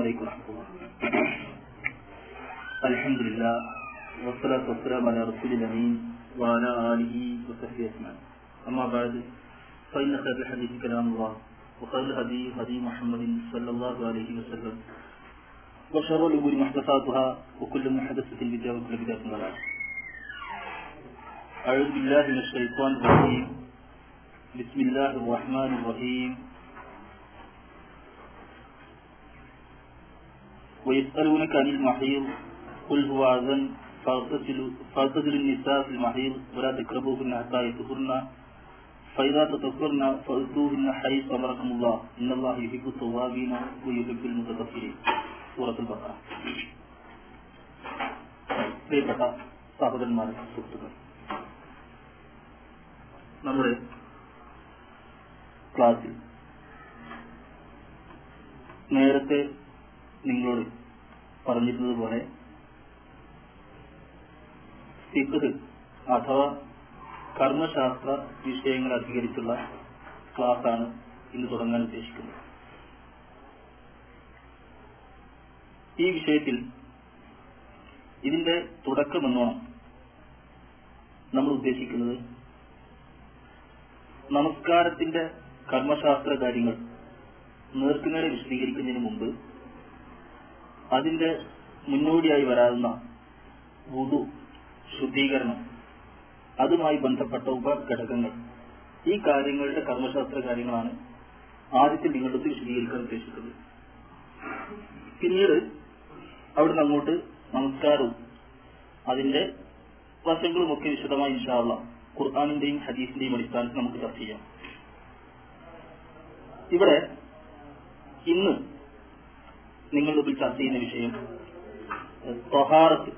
عليكم ورحمة الله. الحمد لله والصلاة والسلام على رسول الأمين وعلى آله وصحبه أجمعين. أما بعد فإن خير الحديث كلام الله وخير الهدي هدي محمد صلى الله عليه وسلم. وشر الأمور محدثاتها وكل محدثة بدعة وكل بدعة ضلالة. أعوذ بالله من الشيطان الرجيم. بسم الله الرحمن الرحيم. ويسألونك عن المحيض قل هو أذن فاغتسلوا فاغتسلوا النساء في المحيض ولا تقربوهن حتى يطهرن فإذا تطهرن فأتوهن حيث أمركم الله إن الله يحب التوابين ويحب المتطهرين سورة البقرة പ്രിയപ്പെട്ട സഹോദരന്മാരെ സുഹൃത്തുക്കൾ നമ്മുടെ ക്ലാസ്സിൽ നേരത്തെ നിങ്ങളോട് പറഞ്ഞിരുന്നത് പോലെ അഥവാ കർമ്മശാസ്ത്ര വിഷയങ്ങൾ അധികരിച്ചുള്ള ക്ലാസ്സാണ് ഇന്ന് തുടങ്ങാൻ ഉദ്ദേശിക്കുന്നത്. ഈ വിഷയത്തിൽ ഇതിന്റെ തുടക്കമെന്നോണം നമ്മൾ ഉദ്ദേശിക്കുന്നത് നമസ്കാരത്തിന്റെ കർമ്മശാസ്ത്ര കാര്യങ്ങൾ നേർക്കുനേരെ വിശദീകരിക്കുന്നതിന് മുമ്പ് അതിന്റെ മുന്നോടിയായി വരാവുന്ന വുതു ശുദ്ധീകരണം അതുമായി ബന്ധപ്പെട്ട ഉപഘടകങ്ങൾ. ഈ കാര്യങ്ങളുടെ കർമ്മശാസ്ത്ര കാര്യങ്ങളാണ് ആദ്യത്തിൽ നിങ്ങളുടെ വിശദീകരിക്കാൻ ഉദ്ദേശിക്കുന്നത്. പിന്നീട് അവിടുന്ന് അങ്ങോട്ട് നമസ്കാരവും അതിന്റെ വശങ്ങളുമൊക്കെ വിശദമായി ഇൻഷാള്ള ഖുർആാനിന്റെയും ഹദീസിന്റെയും അടിസ്ഥാനത്തിൽ നമുക്ക് ചർച്ച ചെയ്യാം. ഇവിടെ ഇന്ന് നിങ്ങളുടെ മുമ്പിൽ ചർച്ച ചെയ്യുന്ന വിഷയം തൊഹാറത്ത്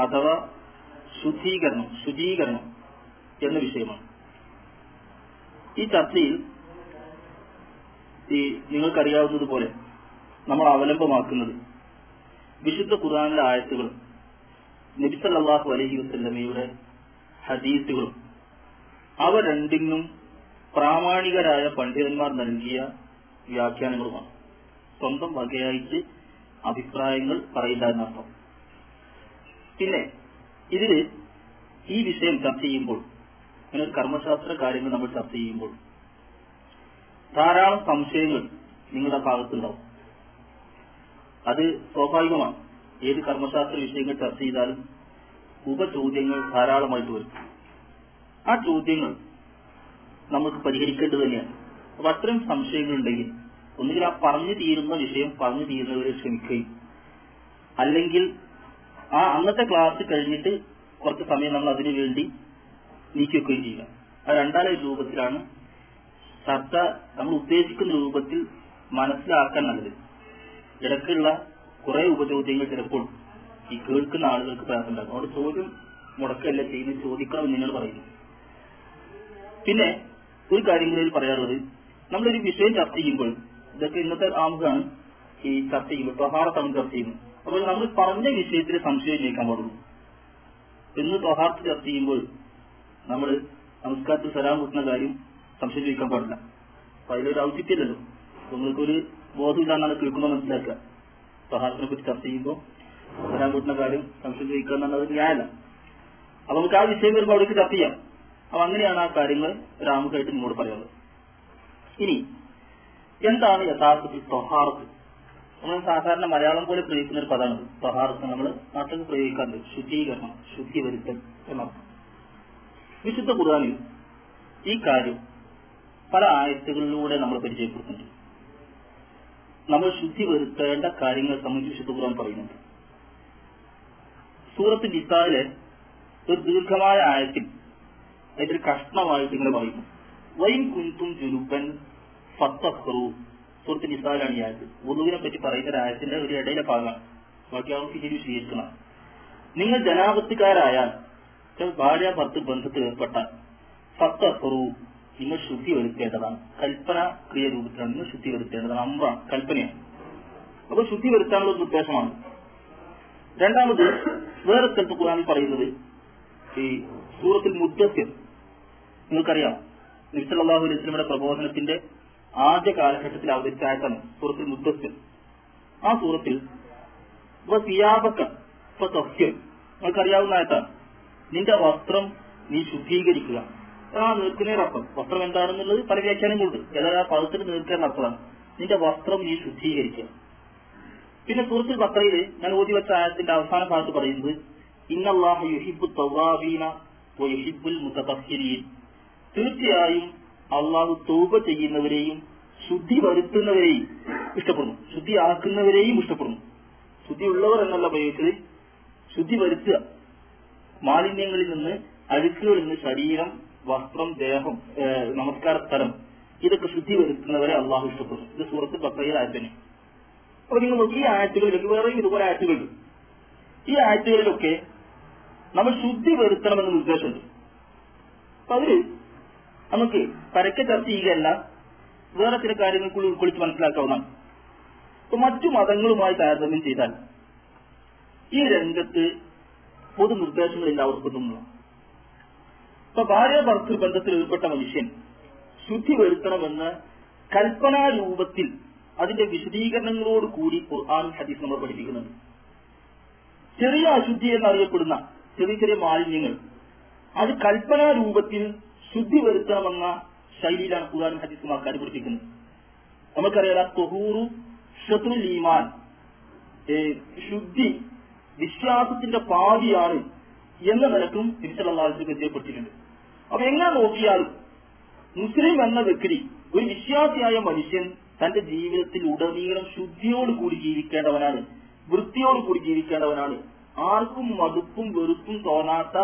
അഥവാ ശുദ്ധീകരണം ശുചീകരണം എന്ന വിഷയമാണ്. ഈ ചർച്ചയിൽ ഈ നിങ്ങൾക്കറിയാവുന്നതുപോലെ നമ്മൾ അവലംബമാക്കുന്നത് വിശുദ്ധ ഖുർആാനിലെ ആയത്തുകളും നബിസല്ലാഹു അലഹി വസ്ല്ലമയുടെ ഹദീസുകളും അവ രണ്ടിനും പ്രാമാണികരായ പണ്ഡിതന്മാർ നൽകിയ വ്യാഖ്യാനങ്ങളുമാണ്. സ്വന്തം വകയായിട്ട് അഭിപ്രായങ്ങൾ പറയില്ല എന്നർത്ഥം. പിന്നെ ഇതിൽ ഈ വിഷയം ചർച്ച ചെയ്യുമ്പോൾ അങ്ങനെ കർമ്മശാസ്ത്ര കാര്യങ്ങൾ നമ്മൾ ചർച്ച ചെയ്യുമ്പോൾ ധാരാളം സംശയങ്ങൾ നിങ്ങളുടെ ഭാഗത്തുണ്ടാവും. അത് സ്വാഭാവികമാണ്. ഏത് കർമ്മശാസ്ത്ര വിഷയങ്ങൾ ചർച്ച ചെയ്താലും ഉപചോദ്യങ്ങൾ ധാരാളമായിട്ട് വരും. ആ ചോദ്യങ്ങൾ നമുക്ക് പരിഹരിക്കേണ്ടത് തന്നെയാണ്. അപ്പൊ അത്തരം സംശയങ്ങൾ ഉണ്ടെങ്കിൽ ഒന്നുകിൽ ആ പറഞ്ഞു തീരുന്ന വിഷയം പറഞ്ഞു തീരുന്നവരെ ക്ഷമിക്കുകയും. അല്ലെങ്കിൽ ആ അന്നത്തെ ക്ലാസ് കഴിഞ്ഞിട്ട് കുറച്ച് സമയം നമ്മൾ അതിനു വേണ്ടി നീക്കി വെക്കുകയും ചെയ്യുക. ആ രണ്ടാല രൂപത്തിലാണ് ചർച്ച നമ്മൾ ഉദ്ദേശിക്കുന്ന രൂപത്തിൽ മനസ്സിലാക്കാൻ നല്ലത്. ഇടയ്ക്കുള്ള കുറെ ഉപചോദ്യങ്ങൾ ചിലപ്പോൾ ഈ കേൾക്കുന്ന ആളുകൾക്ക് പ്രയാസമുണ്ടാകും അവിടെ ചോദ്യം മുടക്കല്ല ചെയ്യുന്നത് ചോദിക്കണമെന്ന് നിങ്ങൾ പറയുന്നു. പിന്നെ ഒരു കാര്യം കൂടി പറയാറുള്ളത് നമ്മളൊരു വിഷയം ചർച്ച ചെയ്യുമ്പോൾ ഇതൊക്കെ ഇന്നത്തെ ആമുഖമാണ് ഈ ചർച്ച ചെയ്യുമ്പോൾ തൊഹാറത്താണ് ചർച്ച ചെയ്യുന്നത്. അപ്പോൾ നമ്മൾ പറഞ്ഞ വിഷയത്തിൽ സംശയം ജയിക്കാൻ പാടുള്ളൂ. ഇന്ന് തൊഹാർത്ത് ചർച്ച ചെയ്യുമ്പോൾ നമ്മൾ നമസ്കാരത്തിൽ സലാം കൂട്ടുന്ന കാര്യം സംശയം ചോദിക്കാൻ പാടില്ല. അപ്പൊ അതിലൊരു ഔചിത്യല്ലല്ലോ നിങ്ങൾക്കൊരു ബോധമില്ലാന്നാണ് കേൾക്കുമ്പോൾ മനസ്സിലാക്കുക. തൊഹാർത്തിനെ പറ്റി ചർച്ച ചെയ്യുമ്പോൾ സലാം കൂട്ടുന്ന കാര്യം സംശയം ചോദിക്കുക എന്നുള്ളത് ന്യായമല്ല. അപ്പൊ നമുക്ക് ആ വിഷയം വരുമ്പോൾ അവിടേക്ക് ചർച്ച ചെയ്യാം. അപ്പൊ അങ്ങനെയാണ് ആ കാര്യങ്ങൾ രാമുഖായിട്ട് നിങ്ങളോട് പറയുന്നത് ഇനി എന്താണ് യഥാർത്ഥത്തിൽ തൊഹാർത്ത് നമ്മൾ സാധാരണ മലയാളം പോലെ പ്രയോഗിക്കുന്ന ഒരു പദമാണ്. തൊഹാർത്ത് നമ്മൾ നാട്ടിൽ പ്രയോഗിക്കാറുണ്ട്. ശുദ്ധീകരണം ശുദ്ധി വരുത്തൽ എന്നർത്ഥം. വിശുദ്ധ ഖുർആാനിൽ ഈ കാര്യം പല ആയത്തുകളിലൂടെ നമ്മൾ പരിചയപ്പെടുത്തുന്നുണ്ട്. നമ്മൾ ശുദ്ധി വരുത്തേണ്ട കാര്യങ്ങൾ സംബന്ധിച്ച് വിശുദ്ധ ഖുർആൻ പറയുന്നുണ്ട്. സൂറത്ത് നിസായിലെ ഒരു ദീർഘമായ ആയത്തിൽ അതിന്റെ കഷ്ണമായിട്ട് ഇങ്ങനെ പറയുന്നു. വൈൻ കുന്തും ജുനുബൻ ഫത്തഹ്റു സുഹൃത്ത് നിസാലാണ് ഈ ആയത് ഉറുവിനെ പറ്റി പറയുന്ന രാജ്യത്തിന്റെ ഒരു ഇടയിലെ ഭാഗമാണ്. ബാക്കി അവർക്ക് ശരി സ്വീകരിക്കണം നിങ്ങൾ ജനാപത്തുകാരായാൽ ഭാര്യ ഭർത്തു ബന്ധത്തിൽ ഏർപ്പെട്ടാൽ ഫത്തഹ്റു നിങ്ങൾ ശുദ്ധി വരുത്തേണ്ടതാണ് കൽപ്പന ക്രിയ രൂപത്തിലാണ് നിങ്ങൾ ശുദ്ധി വരുത്തേണ്ടതാണ് അമ്പ കൽപ്പനയാണ്. അപ്പൊ ശുദ്ധി വരുത്താനുള്ള ഒരു ഉദ്ദേശമാണ്. രണ്ടാമത് വേറെ സ്ഥലത്ത് ഖുറാനിൽ പറയുന്നത് ഈ സൂറത്തിൽ മുദ്ദസ്യം നിങ്ങൾക്കറിയാം. നിസ്സലാഹു അലൈസ്ലമിയുടെ പ്രബോധനത്തിന്റെ ആദ്യ കാലഘട്ടത്തിൽ അവതരിച്ച ആയത്താണ് സൂറത്തിൽ മുദ്ദസ്യം ആ സൂറത്തിൽ നിങ്ങൾക്കറിയാവുന്ന ആയത്താണ് നിന്റെ വസ്ത്രം നീ ശുദ്ധീകരിക്കുക. ആ അർത്ഥം വസ്ത്രം എന്താണെന്നുള്ളത് പല വ്യാഖ്യാനങ്ങളുണ്ട്. ഏതായാലും ആ പദത്തിന് നീർക്കേണ്ട അർത്ഥമാണ് നിന്റെ വസ്ത്രം നീ ശുദ്ധീകരിക്കുക. പിന്നെ സുഹൃത്തിൽ ബക്രയിൽ ഞാൻ ഓതി വെച്ച ആയത്തിന്റെ അവസാന ഭാഗത്ത് പറയുന്നത് ഇന്നല്ലാഹ യുഹിബു യുഹിബുൽ തീർച്ചയായും അള്ളാഹു തൂപ ചെയ്യുന്നവരെയും ശുദ്ധി വരുത്തുന്നവരെയും ഇഷ്ടപ്പെടുന്നു. ശുദ്ധി ആക്കുന്നവരെയും ഇഷ്ടപ്പെടുന്നു. ശുദ്ധി ഉള്ളവർ എന്നല്ല പ്രയോഗത്തിൽ ശുദ്ധി വരുത്തുക. മാലിന്യങ്ങളിൽ നിന്ന് അഴുക്കുകളിൽ നിന്ന് ശരീരം വസ്ത്രം ദേഹം നമസ്കാര സ്ഥലം ഇതൊക്കെ ശുദ്ധി വരുത്തുന്നവരെ അള്ളാഹു ഇഷ്ടപ്പെടുന്നു. ഇത് സൂറത്ത് ബക്രയിൽ ആയത്തിന് അപ്പൊ നിങ്ങൾ ഈ ആറ്റുകളിലൊക്കെ വേറെയും ഇതുപോലെ ആയത്തുകളുണ്ട് ഈ ആറ്റുകളിലൊക്കെ നമ്മൾ ശുദ്ധി വരുത്തണമെന്ന് നിർദ്ദേശമുണ്ട്. അപ്പൊ അതിൽ നമുക്ക് പരക്കെ ചർച്ച ചെയ്യുകയല്ല. വേറെ ചില കാര്യങ്ങൾ ഉൾക്കൊള്ളിച്ച് മനസ്സിലാക്കാവുന്നതാണ്. അപ്പൊ മറ്റു മതങ്ങളുമായി താരതമ്യം ചെയ്താൽ ഈ രംഗത്ത് പൊതു നിർദ്ദേശങ്ങൾ എല്ലാവർക്കൊന്നുമില്ല ഇപ്പൊ ഭാര്യ ഭർത്തൃ ബന്ധത്തിൽ ഏർപ്പെട്ട മനുഷ്യൻ ശുദ്ധി വരുത്തണമെന്ന് കൽപ്പനാരൂപത്തിൽ അതിന്റെ വിശദീകരണങ്ങളോട് കൂടി ഖുർആാനും ഹദീസ് നമ്മൾ പഠിപ്പിക്കുന്നുണ്ട്. ചെറിയ അശുദ്ധി എന്നറിയപ്പെടുന്ന ചെറിയ ചെറിയ മാലിന്യങ്ങൾ അത് കൽപ്പനാ രൂപത്തിൽ ശുദ്ധി വരുത്താമെന്ന ശൈലിയിലാണ് ഖുർആാനും ഹദീസും ആൾക്കാർ പഠിപ്പിക്കുന്നത് നമുക്കറിയാം തൊഹൂറു ശത്രു ലീമാൻ ശുദ്ധി വിശ്വാസത്തിന്റെ പാതിയാണ് എന്ന നിലക്കും തിരിച്ചുള്ള പരിചയപ്പെട്ടിട്ടുണ്ട് അപ്പൊ എങ്ങനെ നോക്കിയാലും മുസ്ലിം എന്ന വ്യക്തി ഒരു വിശ്വാസിയായ മനുഷ്യൻ തന്റെ ജീവിതത്തിൽ ഉടനീളം ശുദ്ധിയോടുകൂടി ജീവിക്കേണ്ടവനാണ് വൃത്തിയോടുകൂടി ജീവിക്കേണ്ടവനാണ്. ആർക്കും മടുപ്പും വെറുപ്പും തോന്നാത്ത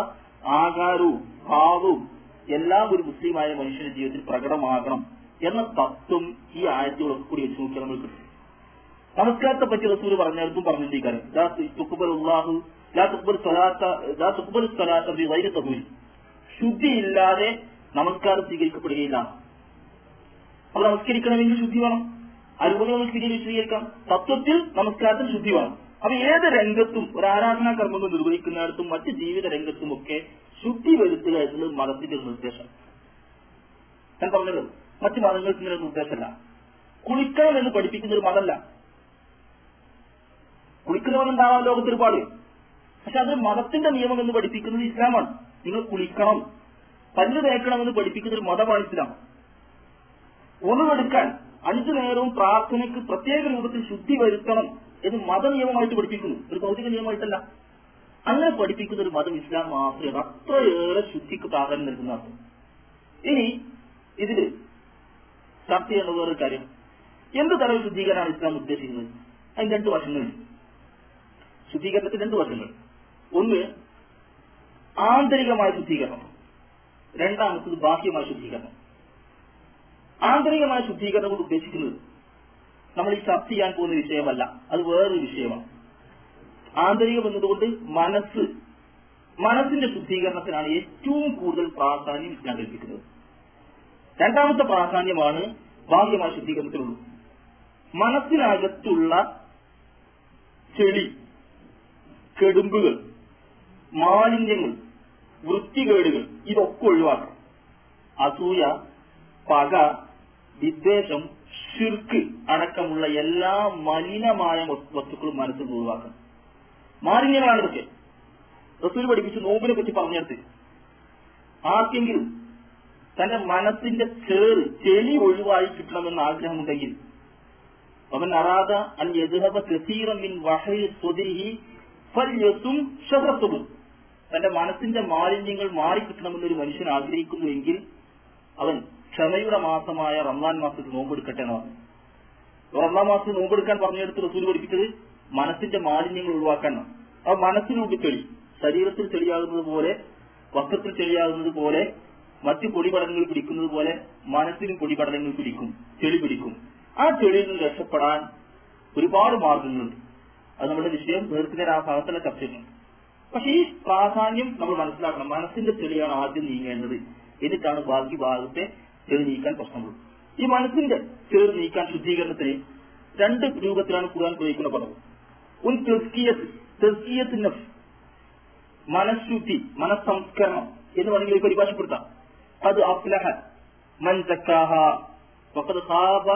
ആകാരവും ഭാവവും എല്ലാം ഒരു മുസ്ലിമായ മനുഷ്യന്റെ ജീവിതത്തിൽ പ്രകടമാകണം എന്ന തത്വം ഈ ആയത്തോടൊക്കെ കൂടി വെച്ച് നോക്കിയാൽ നമ്മൾ കിട്ടും. നമസ്കാരത്തെ പറ്റി റസൂൽ പറഞ്ഞിടത്തും തഹൂരി. ശുദ്ധിയില്ലാതെ നമസ്കാരം സ്വീകരിക്കപ്പെടുകയില്ല. അപ്പൊ നമസ്കരിക്കണമെങ്കിൽ ശുദ്ധി വേണം. അതുപോലെ നമ്മൾ വിശദീകരിക്കാം തത്വത്തിൽ നമസ്കാരത്തിൽ ശുദ്ധി വേണം. അപ്പൊ ഏത് രംഗത്തും ഒരു ആരാധനാ കർമ്മങ്ങൾ നിർവഹിക്കുന്നിടത്തും മറ്റ് ജീവിത രംഗത്തും ഒക്കെ ശുദ്ധി വരുത്തുക എന്നുള്ളത് മതത്തിന്റെ ഒരു നിർദ്ദേശം. ഞാൻ പറഞ്ഞല്ലോ മറ്റ് മതങ്ങൾക്ക് ഇങ്ങനെ നിർദ്ദേശമല്ല. കുളിക്കണം എന്ന് പഠിപ്പിക്കുന്ന ഒരു മതമല്ല. കുളിക്കുന്നവരുണ്ടാവാം ലോകത്ത് ഒരുപാട്. പക്ഷെ അത് മതത്തിന്റെ നിയമം എന്ന് പഠിപ്പിക്കുന്നത് ഇസ്ലാമാണ്. നിങ്ങൾ കുളിക്കണം പല്ല് തേക്കണമെന്ന് പഠിപ്പിക്കുന്ന ഒരു മതമാണ് ഇസ്ലാം. ഒന്നുമെടുക്കാൻ അഞ്ചു നേരവും പ്രാർത്ഥനയ്ക്ക് പ്രത്യേക രൂപത്തിൽ ശുദ്ധി വരുത്തണം എന്ന് മതനിയമമായിട്ട് പഠിപ്പിക്കുന്നു. ഒരു ഭൗതിക നിയമമായിട്ടല്ല. അങ്ങനെ പഠിപ്പിക്കുന്ന ഒരു മതം ഇസ്ലാം മാത്രമേ അത്രയേറെ ശുദ്ധിക്ക് പ്രാധാന്യം നൽകുന്ന ഇനി ഇതിൽ ചർച്ച എന്ന വേറൊരു കാര്യം. എന്ത് തരം ശുദ്ധീകരണമാണ് ഇസ്ലാം ഉദ്ദേശിക്കുന്നത്? അതിന് രണ്ട് വശങ്ങളുണ്ട് ശുദ്ധീകരണത്തിന് രണ്ട് വശങ്ങൾ. ഒന്ന് ആന്തരികമായ ശുദ്ധീകരണം. രണ്ടാമത്തത് ബാഹ്യമായ ശുദ്ധീകരണം. ആന്തരികമായ ശുദ്ധീകരണം കൊണ്ട് ഉദ്ദേശിക്കുന്നത് നമ്മൾ ഈ ചർച്ച ചെയ്യാൻ പോകുന്ന വിഷയമല്ല. അത് വേറൊരു വിഷയമാണ്. ആന്തരികം എന്നതുകൊണ്ട് മനസ്സ് മനസ്സിന്റെ ശുദ്ധീകരണത്തിനാണ് ഏറ്റവും കൂടുതൽ പ്രാധാന്യം ഞാൻ കൽപ്പിക്കുന്നത്. രണ്ടാമത്തെ പ്രാധാന്യമാണ് ബാഹ്യമായ ശുദ്ധീകരണത്തിനുള്ളൂ മനസ്സിനകത്തുള്ള ചെളി കെടുമ്പുകൾ മാലിന്യങ്ങൾ വൃത്തികേടുകൾ ഇതൊക്കെ ഒഴിവാക്കണം. അസൂയ പക വിദ്വേഷം ശിർക്ക് അടക്കമുള്ള എല്ലാ മലിനമായ വസ്തു- വസ്തുക്കളും മനസ്സിൽ ഒഴിവാക്കണം. മാലിന്യങ്ങളാണ് ഇതൊക്കെ. റസൂൽ പഠിപ്പിച്ച് നോമ്പിനെ പറ്റി പറഞ്ഞെടുത്ത്. ആർക്കെങ്കിലും തന്റെ മനസ്സിന്റെ ചേറ് ചെളി ഒഴിവായി കിട്ടണമെന്ന് ആഗ്രഹമുണ്ടെങ്കിൽ അവൻ അറാദ അൻ യദ്ഹബ തന്റെ മനസ്സിന്റെ മാലിന്യങ്ങൾ മാറിക്കിട്ടണമെന്ന് ഒരു മനുഷ്യൻ ആഗ്രഹിക്കുന്നുവെങ്കിൽ അവൻ ക്ഷമയുടെ മാസമായ റംസാൻ മാസത്തിൽ നോമ്പെടുക്കട്ടെ എന്ന് പറഞ്ഞു റംസാൻ മാസത്തിൽ നോമ്പെടുക്കാൻ പറഞ്ഞെടുത്ത് റസൂൽ പഠിപ്പിച്ചത് മനസ്സിന്റെ മാലിന്യങ്ങൾ ഒഴിവാക്കാൻ ആ മനസ്സിനുള്ളിൽ ചെളി ശരീരത്തിൽ ചെളിയാകുന്നത് പോലെ വസ്ത്രത്തിൽ ചെളിയാകുന്നത് പോലെ മറ്റു പൊടിപടലങ്ങൾ പിടിക്കുന്നത് പോലെ മനസ്സിനും പൊടിപടലങ്ങൾ പിടിക്കും ചെളി പിടിക്കും. ആ ചെളിയിൽ നിന്ന് രക്ഷപ്പെടാൻ ഒരുപാട് മാർഗങ്ങളുണ്ട്. അത് നമ്മുടെ വിഷയം വേർക്കുന്ന ആ ഭാഗത്തുള്ള ചർച്ച ചെയ്യുന്നു പക്ഷെ ഈ പ്രാധാന്യം നമ്മൾ മനസ്സിലാക്കണം. മനസ്സിന്റെ ചെളിയാണ് ആദ്യം നീങ്ങേണ്ടത്. എന്നിട്ടാണ് ബാക്കി ഭാഗത്തെ ചെളി നീക്കാൻ പ്രശ്നമുള്ളൂ. ഈ മനസ്സിന്റെ ചെളി നീക്കാൻ ശുദ്ധീകരണത്തിന് രണ്ട് രൂപത്തിലാണ് ഖുർആൻ പ്രയോഗിക്കുന്ന പദം. ഉൻ തെസ്കിയത്ത് മനഃശുദ്ധി മനസ്സംസ്കരണം എന്ന് വേണമെങ്കിൽ ഇത് പരിഭാഷപ്പെടുത്താം. അത് അഫ്ലഹ മൻ തക്കാഹ വഖദ് ഖാബ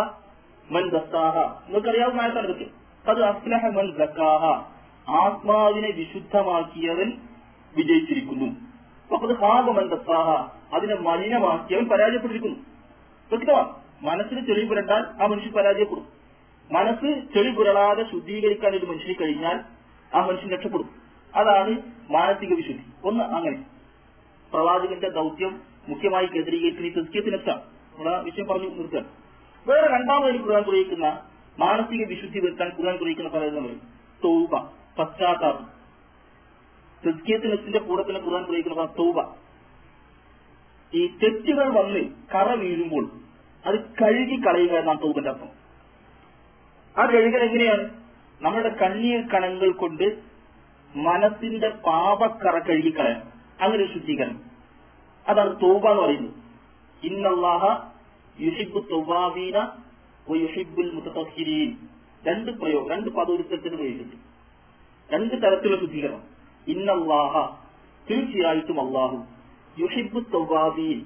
മൻ ദസ്സാഹ നിങ്ങൾക്കറിയാവുന്ന ആൾക്കാർ ഇതൊക്കെ. അത് അഫ്ലഹ മൻ സക്കാഹ ആത്മാവിനെ വിശുദ്ധമാക്കിയവൻ വിജയിച്ചിരിക്കുന്നു. അത് ഹാബമൻ ദസ്സാഹ അതിനെ മലിനമാക്കി അവൻ പരാജയപ്പെട്ടിരിക്കുന്നു. വ്യക്തമാണ് മനസ്സിന് ചെളി പുരണ്ടാൽ ആ മനുഷ്യൻ പരാജയപ്പെടും. മനസ്സ് ചെളി പുരളാതെ ശുദ്ധീകരിക്കാൻ ഒരു മനുഷ്യന് കഴിഞ്ഞാൽ ആ മനുഷ്യൻ രക്ഷപ്പെടും. അതാണ് മാനസിക വിശുദ്ധി. ഒന്ന് അങ്ങനെ. പ്രവാചകന്റെ ദൗത്യം മുഖ്യമായി കേന്ദ്രീകരിക്കുന്ന ഈ നമ്മൾ വിഷയം പറഞ്ഞു നിർത്തുക. വേറെ രണ്ടാമതായി ഖുർആൻ കുറയിക്കുന്ന മാനസിക വിശുദ്ധി വരുത്താൻ ഖുർആൻ കുറയിക്കുന്ന പറയുന്നത് തൗബ പശ്ചാത്താപം. തെസ്കിയത്തിനെത്തിന്റെ കൂടെ തന്നെ ഖുർആൻ കുറയിക്കുന്ന തൗബ. ഈ തെറ്റുകൾ വന്ന് കറ വീഴുമ്പോൾ അത് കഴുകി കളയുക എന്നാണ് തൗബന്റെ അർത്ഥം. ആ കഴുകൽ എങ്ങനെയാണ്? നമ്മുടെ കണ്ണീർ കണങ്ങൾ കൊണ്ട് മനസ്സിന്റെ പാപക്കറ കഴുകിക്കളയാം അങ്ങനെ ശുദ്ധീകരണം. അതാണ് തോബ എന്ന് പറയുന്നത്. ഇന്നല്ലാഹ യുഹിബു തൗബാബീന യുഷിബുൽ മുത്തഹിരീൻ രണ്ട് പ്രയോഗം രണ്ട് പദോരുത്തത്തിന് ഉപയോഗിച്ചിട്ട് രണ്ട് തരത്തിലുള്ള ശുദ്ധീകരണം. ഇന്നല്ലാഹ തീർച്ചയായിട്ടും അള്ളാഹു യുഹിബു തൗബാബീൻ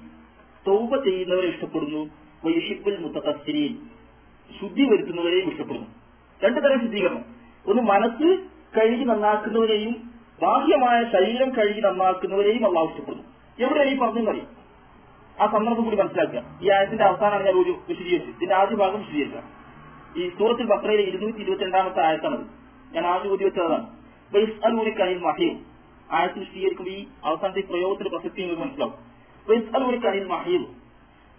തൗബ ചെയ്യുന്നവരെ ഇഷ്ടപ്പെടുന്നു. യുഷിബുൽ മുത്തീൻ ശുദ്ധി വരുത്തുന്നവരെയും ഇഷ്ടപ്പെടുന്നു. രണ്ടു തരം ശുദ്ധീകരണം. ഒന്ന് മനസ്സ് കഴുകി നന്നാക്കുന്നവരെയും ബാഹ്യമായ ശരീരം കഴുകി നന്നാക്കുന്നവരെയും അള്ളാഹു ഇഷ്ടപ്പെടുന്നു. എവിടെയാണ് ഈ മതി ആ സന്ദർഭം കൂടി മനസ്സിലാക്കുക. ഈ ആയത്തിന്റെ അവസാനമാണ് ഞാൻ ഒരു വിശദീകരിച്ചത്. ഇതിന്റെ ആദ്യ ഭാഗം വിശദീകരിക്കാം ഈ സൂറത്തിൽ ബക്രയിലെ ഇരുന്നൂറ്റി ഇരുപത്തി രണ്ടാമത്തെ ആയത്താണത്. ഞാൻ ആദ്യം ഊതി വെച്ചതാണ്. കനിൽ മഹീം. ആയത്ത് വിശദീകരിക്കുമ്പോൾ ഈ അവസാനത്തെ പ്രയോഗത്തിന്റെ പ്രസക്തി നിങ്ങൾക്ക് മനസ്സിലാവും. ബൈസ് കനിൽ മഹീം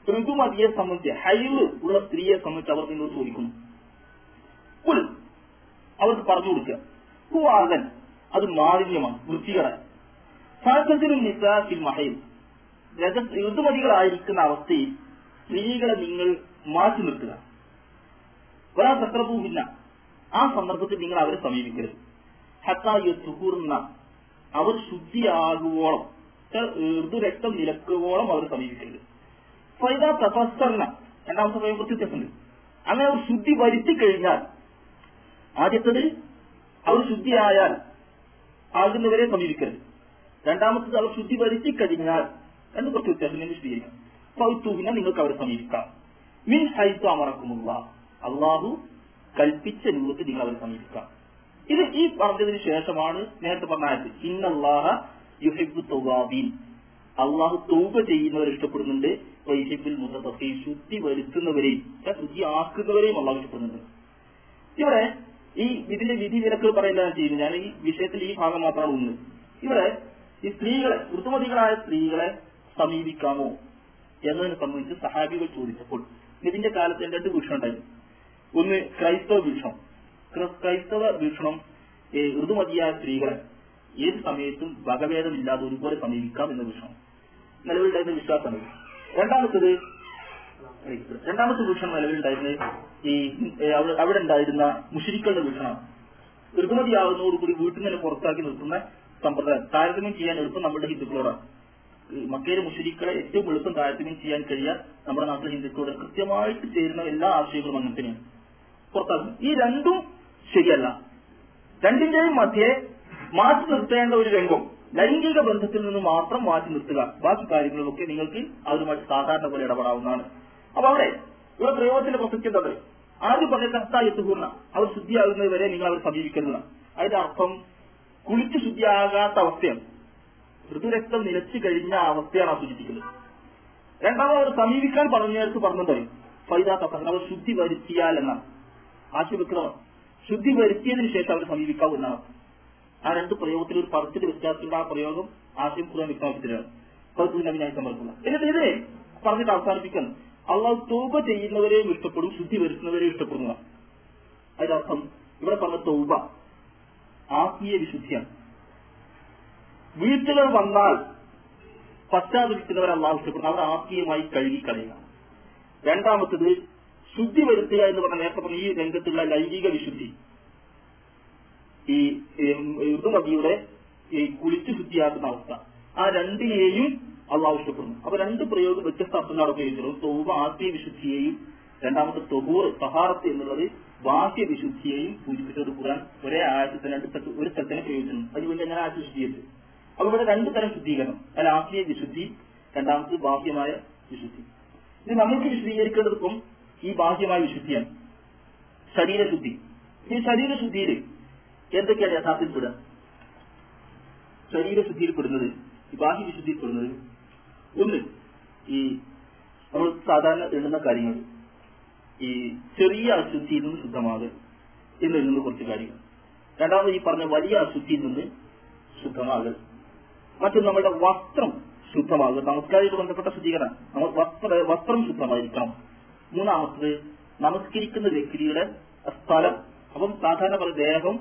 ഋതുമതിയെ സംബന്ധിച്ച് ഹൈവ് ഉള്ള സ്ത്രീയെ സംബന്ധിച്ച് അവർ നിന്നോട് ചോദിക്കുന്നു? അവർക്ക് പറഞ്ഞു കൊടുക്കുക. ഹുവാദൻ അത് മാലിന്യമാണ് വൃത്തികേടാണ്. രജ ഋതുമതികളായിരിക്കുന്ന അവസ്ഥയിൽ സ്ത്രീകളെ നിങ്ങൾ മാറ്റി നിർത്തുക. ഒരാ തക്രഭൂമില്ല ആ സന്ദർഭത്തിൽ നിങ്ങൾ അവരെ സമീപിക്കരുത്. ഹത്തായ സുഹൂർന്ന അവർ ശുദ്ധിയാകുവോളം ഋതുരക്തം നിലക്കുവോളം അവർ സമീപിക്കരുത്. ഫൈദ തപസ്സർണ രണ്ടാമത്തെ സമയം വ്യത്യാസമുണ്ട് അങ്ങനെ അവർ ശുദ്ധി വരുത്തി കഴിഞ്ഞാൽ ആദ്യത്തത് അവർ ശുദ്ധിയായാൽ ആകുന്നവരെ സമീപിക്കരുത്. രണ്ടാമത്തത് അവർ ശുദ്ധി വരുത്തി കഴിഞ്ഞാൽ രണ്ട് കുറച്ച് വ്യത്യാസം നിങ്ങൾ വിശദീകരിക്കാം ഫൗത്തൂഹിനെ നിങ്ങൾക്ക് അവരെ സമീപിക്കാം. മിൻ ഹൈത്തു അമറക്കുമുള്ള. അള്ളാഹു കൽപ്പിച്ച രൂപത്തിൽ നിങ്ങൾ അവരെ സമീപിക്കാം. ഇത് ഈ പറഞ്ഞതിന് ശേഷമാണ് നേരത്തെ പറഞ്ഞത് ഇന്നല്ലാഹ യുഹിബു തൗബീൻ അള്ളാഹു തൗബ ചെയ്യുന്നവരെ ഇഷ്ടപ്പെടുന്നുണ്ട് വൈഹിബിൽ മുതത്തഫി ശുദ്ധി വരുത്തുന്നവരെയും ശുദ്ധി ആക്കുന്നവരെയും അള്ളാഹു ഇഷ്ടപ്പെടുന്നുണ്ട്. ഇവിടെ ഈ ഇതിന്റെ വിധി വിലക്ക് പറയുന്നതാണ് ചെയ്യുന്നത് ഞാൻ ഈ വിഷയത്തിൽ ഈ ഭാഗം മാത്രമാണ് ഒന്ന് ഇവിടെ ഈ സ്ത്രീകളെ ഋതുമതികളായ സ്ത്രീകളെ സമീപിക്കാമോ എന്നതിനെ സംബന്ധിച്ച് സഹാബികൾ ചോദിച്ചപ്പോൾ ഇതിന്റെ കാലത്ത് രണ്ട് വീക്ഷണം ഉണ്ടായിരുന്നു ഒന്ന് ക്രൈസ്തവ ക്രൈസ്തവ വീക്ഷണം ഋതുമതിയായ സ്ത്രീകളെ ഏത് സമയത്തും വകഭേദമില്ലാതെ ഒരുപോലെ സമീപിക്കാം എന്ന വീക്ഷണം നിലവിലുണ്ടായിരുന്ന വിശ്വാസമാണ് രണ്ടാമത്തത് രണ്ടാമത്തെ വീക്ഷണം നിലവിലുണ്ടായിരുന്നത് ഈ അവിടെ ഉണ്ടായിരുന്ന മുഷരിക്കളുടെ വീക്ഷണം ഋതുമതിയാവുന്നതോടുകൂടി വീട്ടിൽ നിന്ന് പുറത്താക്കി നിർത്തുന്ന സമ്പ്രദായം താരതമ്യം ചെയ്യാൻ എളുപ്പം നമ്മുടെ ഹിന്ദുക്കളോടാണ്. മക്കയിലെ മുഷരിക്കളെ ഏറ്റവും എളുപ്പം താരതമ്യം ചെയ്യാൻ കഴിയാൻ നമ്മുടെ നാട്ടിലെ ഹിന്ദുക്കളോട് കൃത്യമായിട്ട് ചേരുന്ന എല്ലാ ആശയങ്ങളും അങ്ങനെ തന്നെയാണ് പുറത്താക്കും. ഈ രണ്ടും ശരിയല്ല. രണ്ടിന്റെയും മധ്യേ മാറ്റി നിർത്തേണ്ട ഒരു രംഗം. ലൈംഗിക ബന്ധത്തിൽ നിന്ന് മാത്രം മാറ്റി നിർത്തുക. ബാക്കി കാര്യങ്ങളിലൊക്കെ നിങ്ങൾക്ക് അവരുമായിട്ട് സാധാരണ പോലെ ഇടപെടാവുന്നതാണ്. അപ്പൊ അവിടെ ഇവിടെ പ്രയോഗത്തിന്റെ പ്രസക്തി എന്താ ആദ്യം പറഞ്ഞ കർത്തായത്തുപൂർണ അവർ ശുദ്ധിയാകുന്നത് വരെ നിങ്ങൾ അവർ സമീപിക്കുന്നതാണ് അതിന്റെ അർത്ഥം കുളിച്ച് ശുദ്ധിയാകാത്ത അവസ്ഥയാണ്. ഋതുരക്തം നിലച്ചു കഴിഞ്ഞ അവസ്ഥയാണ് ആ സൂചിപ്പിക്കുന്നത്. രണ്ടാമത് അവർ സമീപിക്കാൻ പറഞ്ഞേർക്ക് പറഞ്ഞത് ഫൈദാത്ത അവർ ശുദ്ധി വരുത്തിയാൽ എന്നാണ്. ആശുപത്രിയാണ് ശുദ്ധി വരുത്തിയതിനു ശേഷം അവരെ സമീപിക്കാവൂ എന്നാണ് ആ രണ്ട് പ്രയോഗത്തിൽ ഒരു പറച്ചിട്ട് വ്യത്യാസമുണ്ട് ആ പ്രയോഗം ആശയം വിശ്വാസത്തിലാണ് പദത്തിന് അഭിനയം സമർപ്പിക്കുന്നത് എന്നിട്ട് ഇതിനെ പറഞ്ഞിട്ട് അവസാനിപ്പിക്കുന്നു അള്ളാഹു തൗബ ചെയ്യുന്നവരെയും ഇഷ്ടപ്പെടും ശുദ്ധി വരുത്തുന്നവരെയും ഇഷ്ടപ്പെടുന്ന അതിനർത്ഥം ഇവിടെ പറഞ്ഞ തൗബ ആത്മീയ വിശുദ്ധിയാണ്. വീഴ്ചകൾ വന്നാൽ പശ്ചാത്തലിക്കുന്നവരെ അള്ളാഹു ഇഷ്ടപ്പെടുന്നു അവർ ആത്മീയമായി കഴുകിക്കളയുക. രണ്ടാമത്തത് ശുദ്ധി വരുത്തുക എന്ന് പറഞ്ഞാൽ നേരത്തെ പറഞ്ഞ ഈ രംഗത്തുള്ള ലൈംഗിക വിശുദ്ധി. ഈ ഋതുമതിയുടെ ഈ കുളിച്ച് ശുദ്ധിയാക്കുന്ന അവസ്ഥ. ആ രണ്ടിനെയും അള്ളാഹു ഇഷ്ടപ്പെടുന്നു. അപ്പൊ രണ്ട് പ്രയോഗം വ്യത്യസ്ത അർത്ഥങ്ങളാണ് ഉപയോഗിച്ചിട്ടുള്ളത് തൊവ ആത്മീയ വിശുദ്ധിയെയും രണ്ടാമത്തെ തൊഹൂർ സഹാറത്ത് എന്നുള്ളത് ബാഹ്യ വിശുദ്ധിയെയും സൂചിപ്പിച്ചത് കൂടാൻ ഒരേ ആയത്തിൽ രണ്ട് തട്ട് ഒരു സ്ഥലത്തിനെ പ്രയോഗിച്ചിരുന്നു അതുകൊണ്ട് അങ്ങനെ ആഴ്ച വിശുദ്ധീകരിച്ചു അപ്പൊ ഇവിടെ രണ്ടു തരം ശുദ്ധീകരണം. അല്ല ആത്മീയ വിശുദ്ധി രണ്ടാമത് ബാഹ്യമായ വിശുദ്ധി. ഇത് നമുക്ക് വിശദീകരിക്കേണ്ടതിപ്പം ഈ ബാഹ്യമായ വിശുദ്ധിയാണ് ശരീരശുദ്ധി. ഈ ശരീരശുദ്ധിയിൽ എന്തൊക്കെയാണ് യഥാർത്ഥത്തിൽ പെടുക? ശരീരശുദ്ധിയിൽ പെടുന്നത് ഈ ബാഹ്യ വിശുദ്ധിയിൽ പെടുന്നത്. ഒന്ന് ഈ നമ്മൾ സാധാരണ എഴുതുന്ന കാര്യങ്ങൾ. ഈ ചെറിയ അശുദ്ധിയിൽ നിന്ന് ശുദ്ധമാകൽ എന്ന് എഴുതുന്ന കുറച്ച് കാര്യങ്ങൾ. രണ്ടാമത് ഈ പറഞ്ഞ വലിയ അശുദ്ധിയിൽ നിന്ന് ശുദ്ധമാകൽ. മറ്റും നമ്മുടെ വസ്ത്രം ശുദ്ധമാകുക നമസ്കാരമായിട്ട് ബന്ധപ്പെട്ട ശുദ്ധീകരണം. നമ്മൾ വസ്ത്ര വസ്ത്രം ശുദ്ധമായിരിക്കണം. മൂന്നാമത്തത് നമസ്കരിക്കുന്ന വ്യക്തിയുടെ സ്ഥലം അപ്പം സാധാരണ പറയുന്നത് ദേഹം